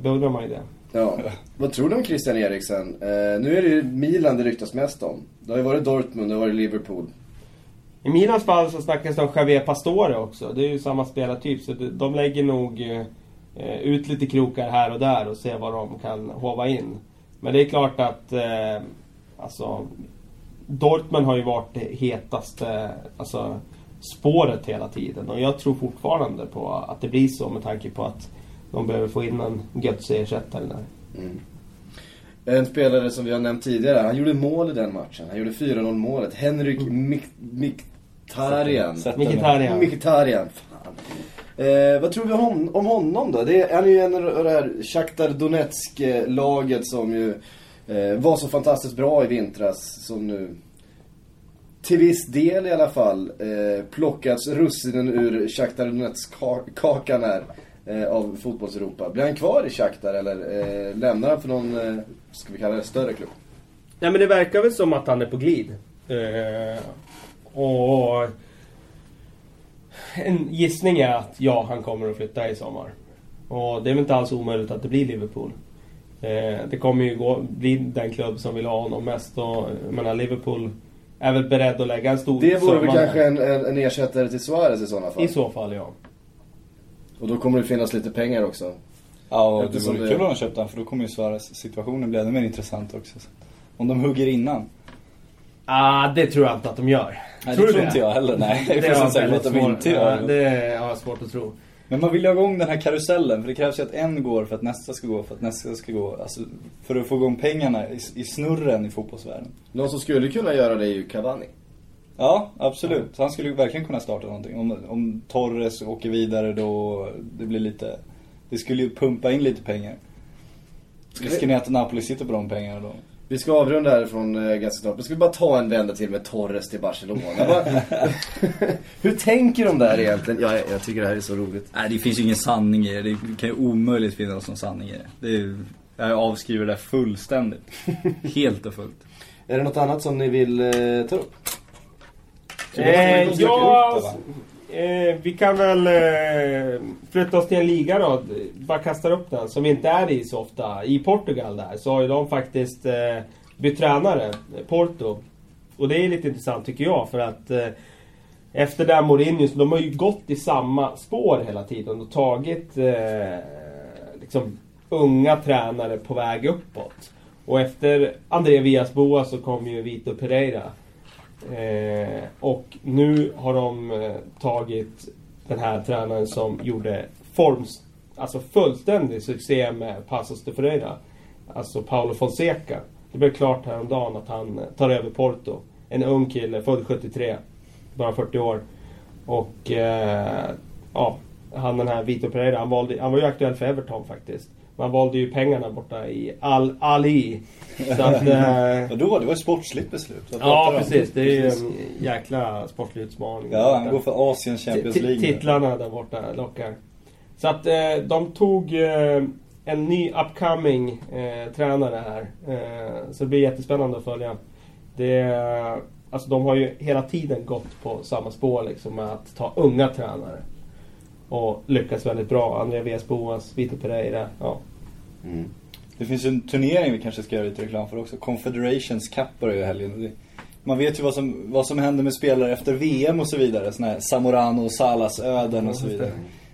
beundrar man ju det. ja. Vad tror du om Christian Eriksen? Eh, nu är det ju Milan det ryktas mest om. Det har ju varit Dortmund, det har varit Liverpool. I Milans fall så snackas det om Javier Pastore också. Det är ju samma spelartyp. Så de, lägger nog eh, ut lite krokar här och där och ser vad de kan hova in. Men det är klart att... Eh, alltså... Dortmund har ju varit det hetaste alltså, spåret hela tiden. Och jag tror fortfarande på att det blir så med tanke på att de behöver få in en götze ersättare där. En spelare som vi har nämnt tidigare, han gjorde mål i den matchen. Han gjorde 4-0 målet. Henrik Mik- Mkhitaryan. Mkhitaryan. Mkhitaryan. Fan. Eh, vad tror vi om, om honom då? Det är, han är ju en av det här Shakhtar Donetsk-laget som ju eh, var så fantastiskt bra i vintras. Som nu till viss del i alla fall eh, plockats russinen ur Shakhtar Donetsk-kakan här. Eh, av fotbolls-Europa. Blir han kvar i Shakhtar eller eh, lämnar han för någon, eh, ska vi kalla det, större klubb? Nej men det verkar väl som att han är på glid. Och... En gissning är att ja, han kommer att flytta i sommar. Och det är väl inte alls omöjligt att det blir Liverpool. Eh, det kommer ju gå, bli den klubb som vill ha honom mest. Och, jag menar, Liverpool är väl beredd att lägga en stor Det vore väl summa kanske en, en, en ersättare till Suarez i sådana fall. I så fall ja. Och då kommer det finnas lite pengar också. Ja, och det vore kul om de köpte han för då kommer ju Suarez situationen bli ännu mer intressant också. Så. Om de hugger innan. Ah, det tror jag inte att de gör. Nej, tror det du tror inte jag heller. Nej, jag Det är har säker på att de svårt. inte Ja, gör. det har jag svårt att tro. Men man vill ju ha igång den här karusellen. För det krävs ju att en går för att nästa ska gå, för att nästa ska gå. Alltså, för att få igång pengarna i, i snurren i fotbollsvärlden. Någon som skulle kunna göra det är ju Cavani. Ja, absolut. Så han skulle ju verkligen kunna starta någonting. Om, om Torres åker vidare då, det blir lite... Det skulle ju pumpa in lite pengar. Risken är att Napoli sitter på de pengarna då. Vi ska avrunda härifrån eh, ganska snart. Men ska vi bara ta en vända till med Torres till Barcelona. Bara, hur tänker de där egentligen? Ja, jag, jag tycker det här är så roligt. Nej, det finns ju ingen sanning i det. Det kan ju omöjligt finnas någon sanning i det. det är, jag avskriver det fullständigt. Helt och fullt. Är det något annat som ni vill eh, ta upp? Eh, måste eh, vi kan väl eh, flytta oss till en liga då. Bara kastar upp den. Som vi inte är i så ofta. I Portugal där så har ju de faktiskt eh, bytt tränare. Porto. Och det är lite intressant tycker jag för att eh, efter det här Mourinho, så de har ju gått i samma spår hela tiden och tagit eh, liksom unga tränare på väg uppåt. Och efter André Villas-Boas så kom ju Vito Pereira. Eh, och nu har de eh, tagit den här tränaren som gjorde forms, alltså fullständig succé med Passos de Ferreira. Alltså Paolo Fonseca. Det blev klart häromdagen att han eh, tar över Porto. En ung kille, född 73. Bara 40 år. Och eh, ja, han den här Vito Pereira, han, valde, han var ju aktuell för Everton faktiskt. Man valde ju pengarna borta i Al Ali. Så att, eh, Vadå? Det var ett sportsligt beslut. Ja, precis. Det är ju en jäkla sportlig utmaning. Ja, han går för Asien Champions League. Titlarna där borta lockar. Så att eh, de tog eh, en ny upcoming eh, tränare här. Eh, så det blir jättespännande att följa. Det, alltså de har ju hela tiden gått på samma spår liksom med att ta unga tränare. Och lyckats väldigt bra. André Vesboas, Vito Pereira. Ja. Mm. Det finns ju en turnering vi kanske ska göra lite reklam för också. Confederations Cup börjar ju helgen. Man vet ju vad som, vad som händer med spelare efter VM och så vidare. Såna här Zamorano och Salas öden och så vidare.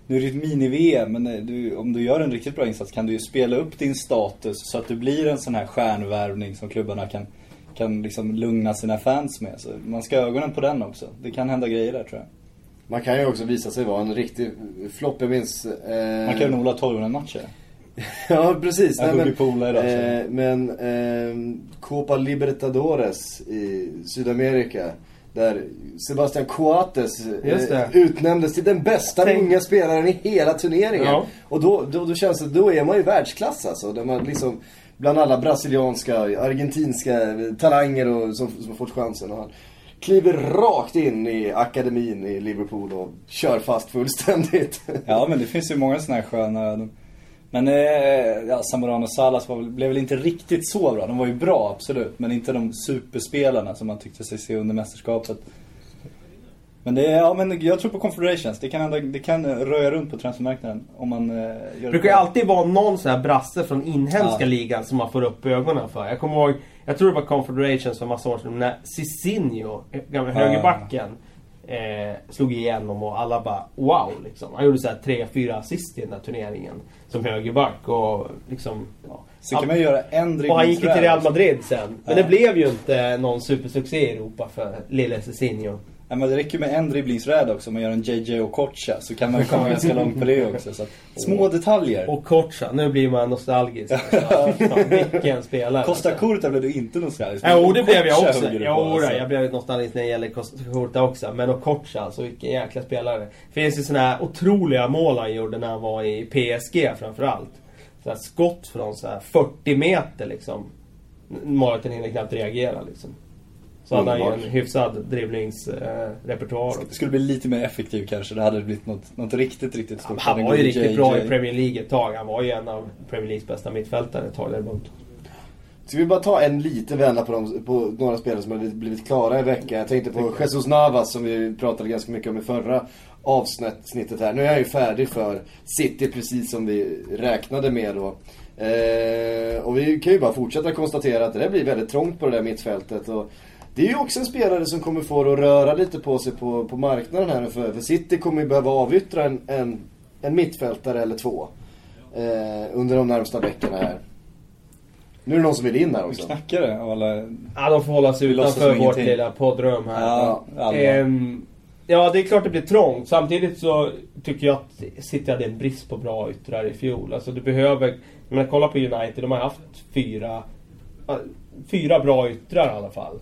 Nu är det ett mini-VM, men eh, du, om du gör en riktigt bra insats kan du ju spela upp din status så att du blir en sån här stjärnvärvning som klubbarna kan, kan liksom lugna sina fans med. Så man ska ha ögonen på den också. Det kan hända grejer där tror jag. Man kan ju också visa sig vara en riktig flopp. Jag minns... Eh... Man kan ju nog hålla 1200 matcher. Ja, precis. Jag får bli polare idag, eh, men eh, Copa Libertadores i Sydamerika. Där Sebastian Coates eh, utnämndes till den bästa Tänk- unga spelaren i hela turneringen. Ja. Och då, då, då känns det, då är man ju världsklass alltså. Där man liksom, bland alla brasilianska, argentinska talanger och, som, som har fått chansen. Och han kliver rakt in i akademin i Liverpool och kör fast fullständigt. Ja, men det finns ju många sådana här sköna. Men eh, ja, Zamorano och Salas var, blev väl inte riktigt så bra. De var ju bra, absolut. Men inte de superspelarna som man tyckte sig se under mästerskapet. Men det är, ja men jag tror på Confederations. Det kan, ändå, det kan röja runt på transfermarknaden om man eh, gör Det brukar ju alltid vara någon sån här brasse från inhemska Ja. ligan som man får upp ögonen för. Jag kommer ihåg, jag tror det var Confederations för massa år sedan när Cicinho, gamla högerbacken, eh, slog igenom och alla bara wow liksom. Han gjorde så här tre, fyra assist i den där turneringen. Som högerback och liksom... Ja. Så kan man göra en och han gick ju till Real Madrid sen. Men Ja. det blev ju inte någon supersuccé i Europa för lille Cicinho. Ja, men det räcker med en dribblingsräd också. Man gör en JJ och Kocha så kan man ju komma ganska långt på det också. Så att, små detaljer. Och Kocha, nu blir man nostalgisk. Ja, vilken spelare. Costa alltså. Curta blev du inte nostalgisk. Jo, det blev jag Kocha också. Jo, alltså. jag blev nostalgisk när det gäller Costa Curta också. Men Okocha, alltså vilken jäkla spelare. Det finns ju såna här otroliga mål han gjorde när han var i PSG framförallt. Så här skott från så här 40 meter liksom. Målvakten hinner knappt reagera liksom. Så hade han ju en hyfsad dribblingsrepertoar. Det skulle bli lite mer effektiv kanske. Det hade blivit något, något riktigt, riktigt stort. Han Den var ju riktigt JJ. bra i Premier League ett tag. Han var ju en av Premier Leagues bästa mittfältare ett tag däremot. Ska vi bara ta en liten vända på, de, på några spelare som har blivit- blivit klara i veckan. Jag tänkte på Jesus Navas som vi pratade ganska mycket om i förra avsnittet här. Nu är han ju färdig för City precis som vi räknade med då. Eh, och vi kan ju bara fortsätta konstatera att det där blir väldigt trångt på det där mittfältet. Och det är ju också en spelare som kommer få det att röra lite på sig på, på marknaden här nu. För, för City kommer ju behöva avyttra en, en, en mittfältare eller två. Eh, under de närmsta veckorna här. Nu är det någon som vill in här också. Knackare av alla... Ja, de får hålla sig utanför vårt lilla poddrum här. Ja. Ehm, ja, det är klart det blir trångt. Samtidigt så tycker jag att City hade en brist på bra yttrar i fjol. Alltså du behöver... Men kolla på United, de har haft fyra... Fyra bra yttrar i alla fall.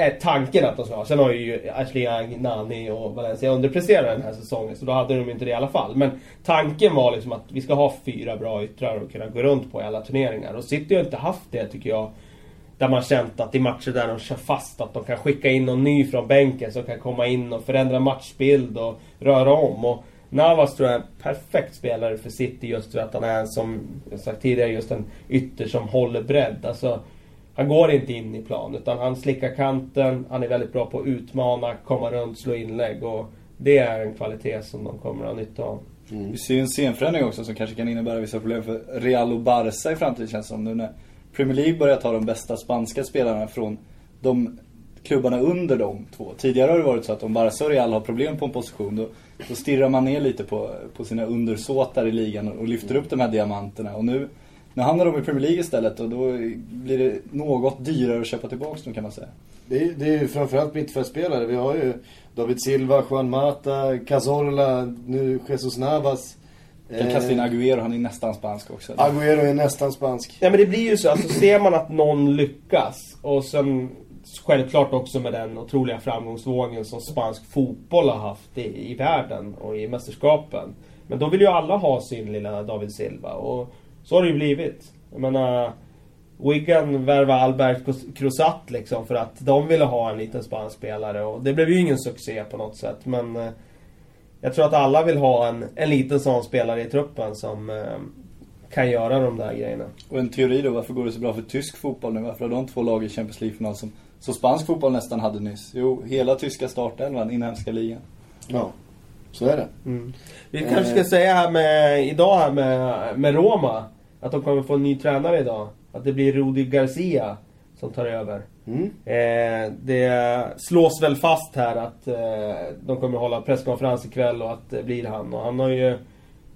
Är tanken att de ska ha. Sen har ju Ashley Young, Nani och Valencia underpresterat den här säsongen. Så då hade de inte det i alla fall. Men tanken var liksom att vi ska ha fyra bra yttrar och kunna gå runt på i alla turneringar. Och City har inte haft det tycker jag. Där man känt att i matcher där de kör fast att de kan skicka in någon ny från bänken som kan komma in och förändra matchbild och röra om. Och Navas tror jag är en perfekt spelare för City just för att han är som jag sagt tidigare just en ytter som håller bredd. Alltså, han går inte in i plan utan han slickar kanten, han är väldigt bra på att utmana, komma runt, slå inlägg och det är en kvalitet som de kommer att ha nytta av. Mm. Vi ser ju en scenförändring också som kanske kan innebära vissa problem för Real och Barca i framtiden känns det som nu när Premier League börjar ta de bästa spanska spelarna från de klubbarna under de två. Tidigare har det varit så att om Barca och Real har problem på en position då, då stirrar man ner lite på, på sina undersåtar i ligan och, och lyfter upp de här diamanterna. Och nu, nu hamnar de i Premier League istället och då blir det något dyrare att köpa tillbaka dem kan man säga. Det är, det är ju framförallt mittfältspelare. Vi har ju David Silva, Juan Mata, Cazorla, nu Jesus Navas. Kan kasta in Agüero, han är nästan spansk också. Agüero är nästan spansk. Ja men det blir ju så, alltså ser man att någon lyckas och sen självklart också med den otroliga framgångsvågen som spansk fotboll har haft i, i världen och i mästerskapen. Men då vill ju alla ha sin lilla David Silva och så har det ju blivit. Jag menar Wigan värvade Albert Cruzat liksom för att de ville ha en liten spansk spelare och det blev ju ingen succé på något sätt men eh, jag tror att alla vill ha en, en liten sån spelare i truppen som eh, kan göra de där grejerna. Och en teori då, varför går det så bra för tysk fotboll nu? Varför har de två lag i Champions League-final som, som spansk fotboll nästan hade nyss? Jo, hela tyska startelvan, inhemska ligan. Ja, så är det. Mm. Vi kanske ska säga här med, idag här med, med Roma, att de kommer få en ny tränare idag. Att det blir Rudi Garcia som tar över. Mm. Eh, det slås väl fast här att eh, de kommer hålla presskonferens ikväll och att det blir han. Och han har ju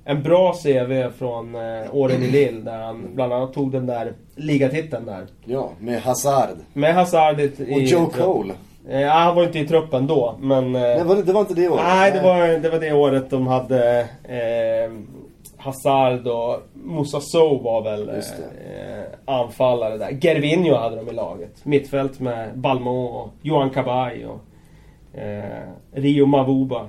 en bra CV från eh, åren i Lille där han bland annat tog den där ligatiteln där. Ja, med Hazard. Med Hazard i... Och Joe Cole. Eh, ja, han var inte i truppen då, men... Eh, Nej, det var inte det året? Nej, det var, det var det året de hade eh, Hazard och Moussa Sow var väl eh, anfallare där. Gervinho hade de i laget. Mittfält med Balmo och Johan Cabay och eh, Rio Mavuba.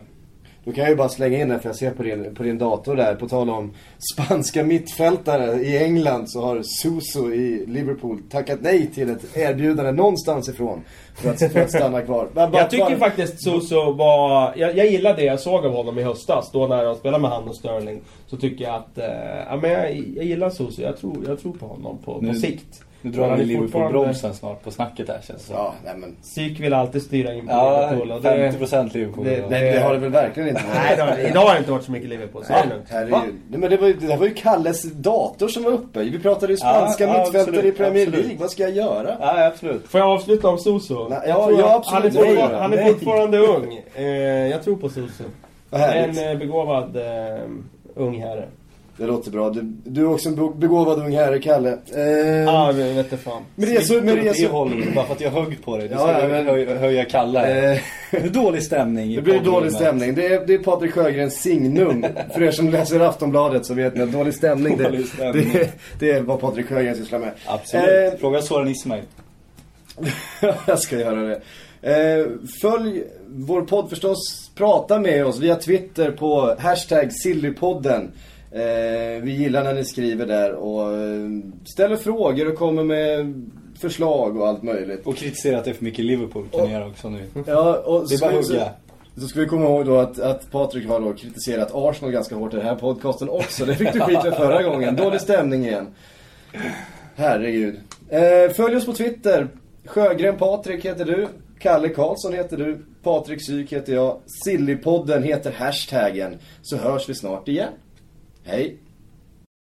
Då kan jag ju bara slänga in det för jag ser på din, på din dator där. På tal om spanska mittfältare i England så har Suso i Liverpool tackat nej till ett erbjudande någonstans ifrån. För att, för att stanna kvar. Men bara- Jag tycker bara- faktiskt Suso var... Jag, jag gillar det jag såg av honom i höstas. Då när de spelade med han och Sterling. Så tycker jag att... Eh, ja, men jag, jag gillar Suso. Jag tror, jag tror på honom på, på Nu- sikt. Nu drar Han Liverpool-bromsen snart på snacket här känns det. Ja, nej men. Psyk vill alltid styra in på Ja, Liverpool. och det- 50% Liverpool. det- Nej, det har det väl verkligen inte varit. Nej, det har, idag har det inte varit så mycket Liverpool. Så är det. Nej, men det, var ju, det var ju Kalles dator som var uppe. Vi pratade ju spanska Ja, ja, mittfältare i absolut, Premier absolut. League. Vad ska jag göra? Ja, absolut. Får jag avsluta om Suso? Nej, Jag ja, ja, att han är, absolut. Nej, fortfarande, han är nej. fortfarande ung. Eh, jag tror på härligt. En eh, begåvad eh, ung herre. Det låter bra. Du, du är också en be- begåvad ung herre, Kalle. Eh, ah, vet inte fan. men det är så... Men det är så håller bara för att jag högg på dig. Du Ja, ska ja, men- höja, höja Kalle. Eh, dålig stämning Det blir dålig stämning. Det är, det är Patrik Sjögrens signum. För er som läser Aftonbladet så vet ni att dålig stämning, det, Dålig stämning. det, det är vad Patrik Sjögren sysslar med. Absolut. Eh, Fråga Soran Ismail. jag ska göra det. Eh, följ vår podd förstås. Prata med oss via Twitter på hashtag Sillypodden. Eh, vi gillar när ni skriver där och eh, ställer frågor och kommer med förslag och allt möjligt. Och kritisera att det är för mycket Liverpool kan göra också nu. Ja, och Det är bara så- hugga. Så ska vi komma ihåg då att, att Patrik har då kritiserat Arsenal ganska hårt i den här podcasten också. Det fick du skit för förra gången. Dålig stämning igen. Herregud. Eh, följ oss på Twitter. Sjögren Patrik heter du. Kalle Karlsson heter du. Patrik Syk heter jag. Sillypodden heter hashtaggen. Så hörs vi snart igen. Hej.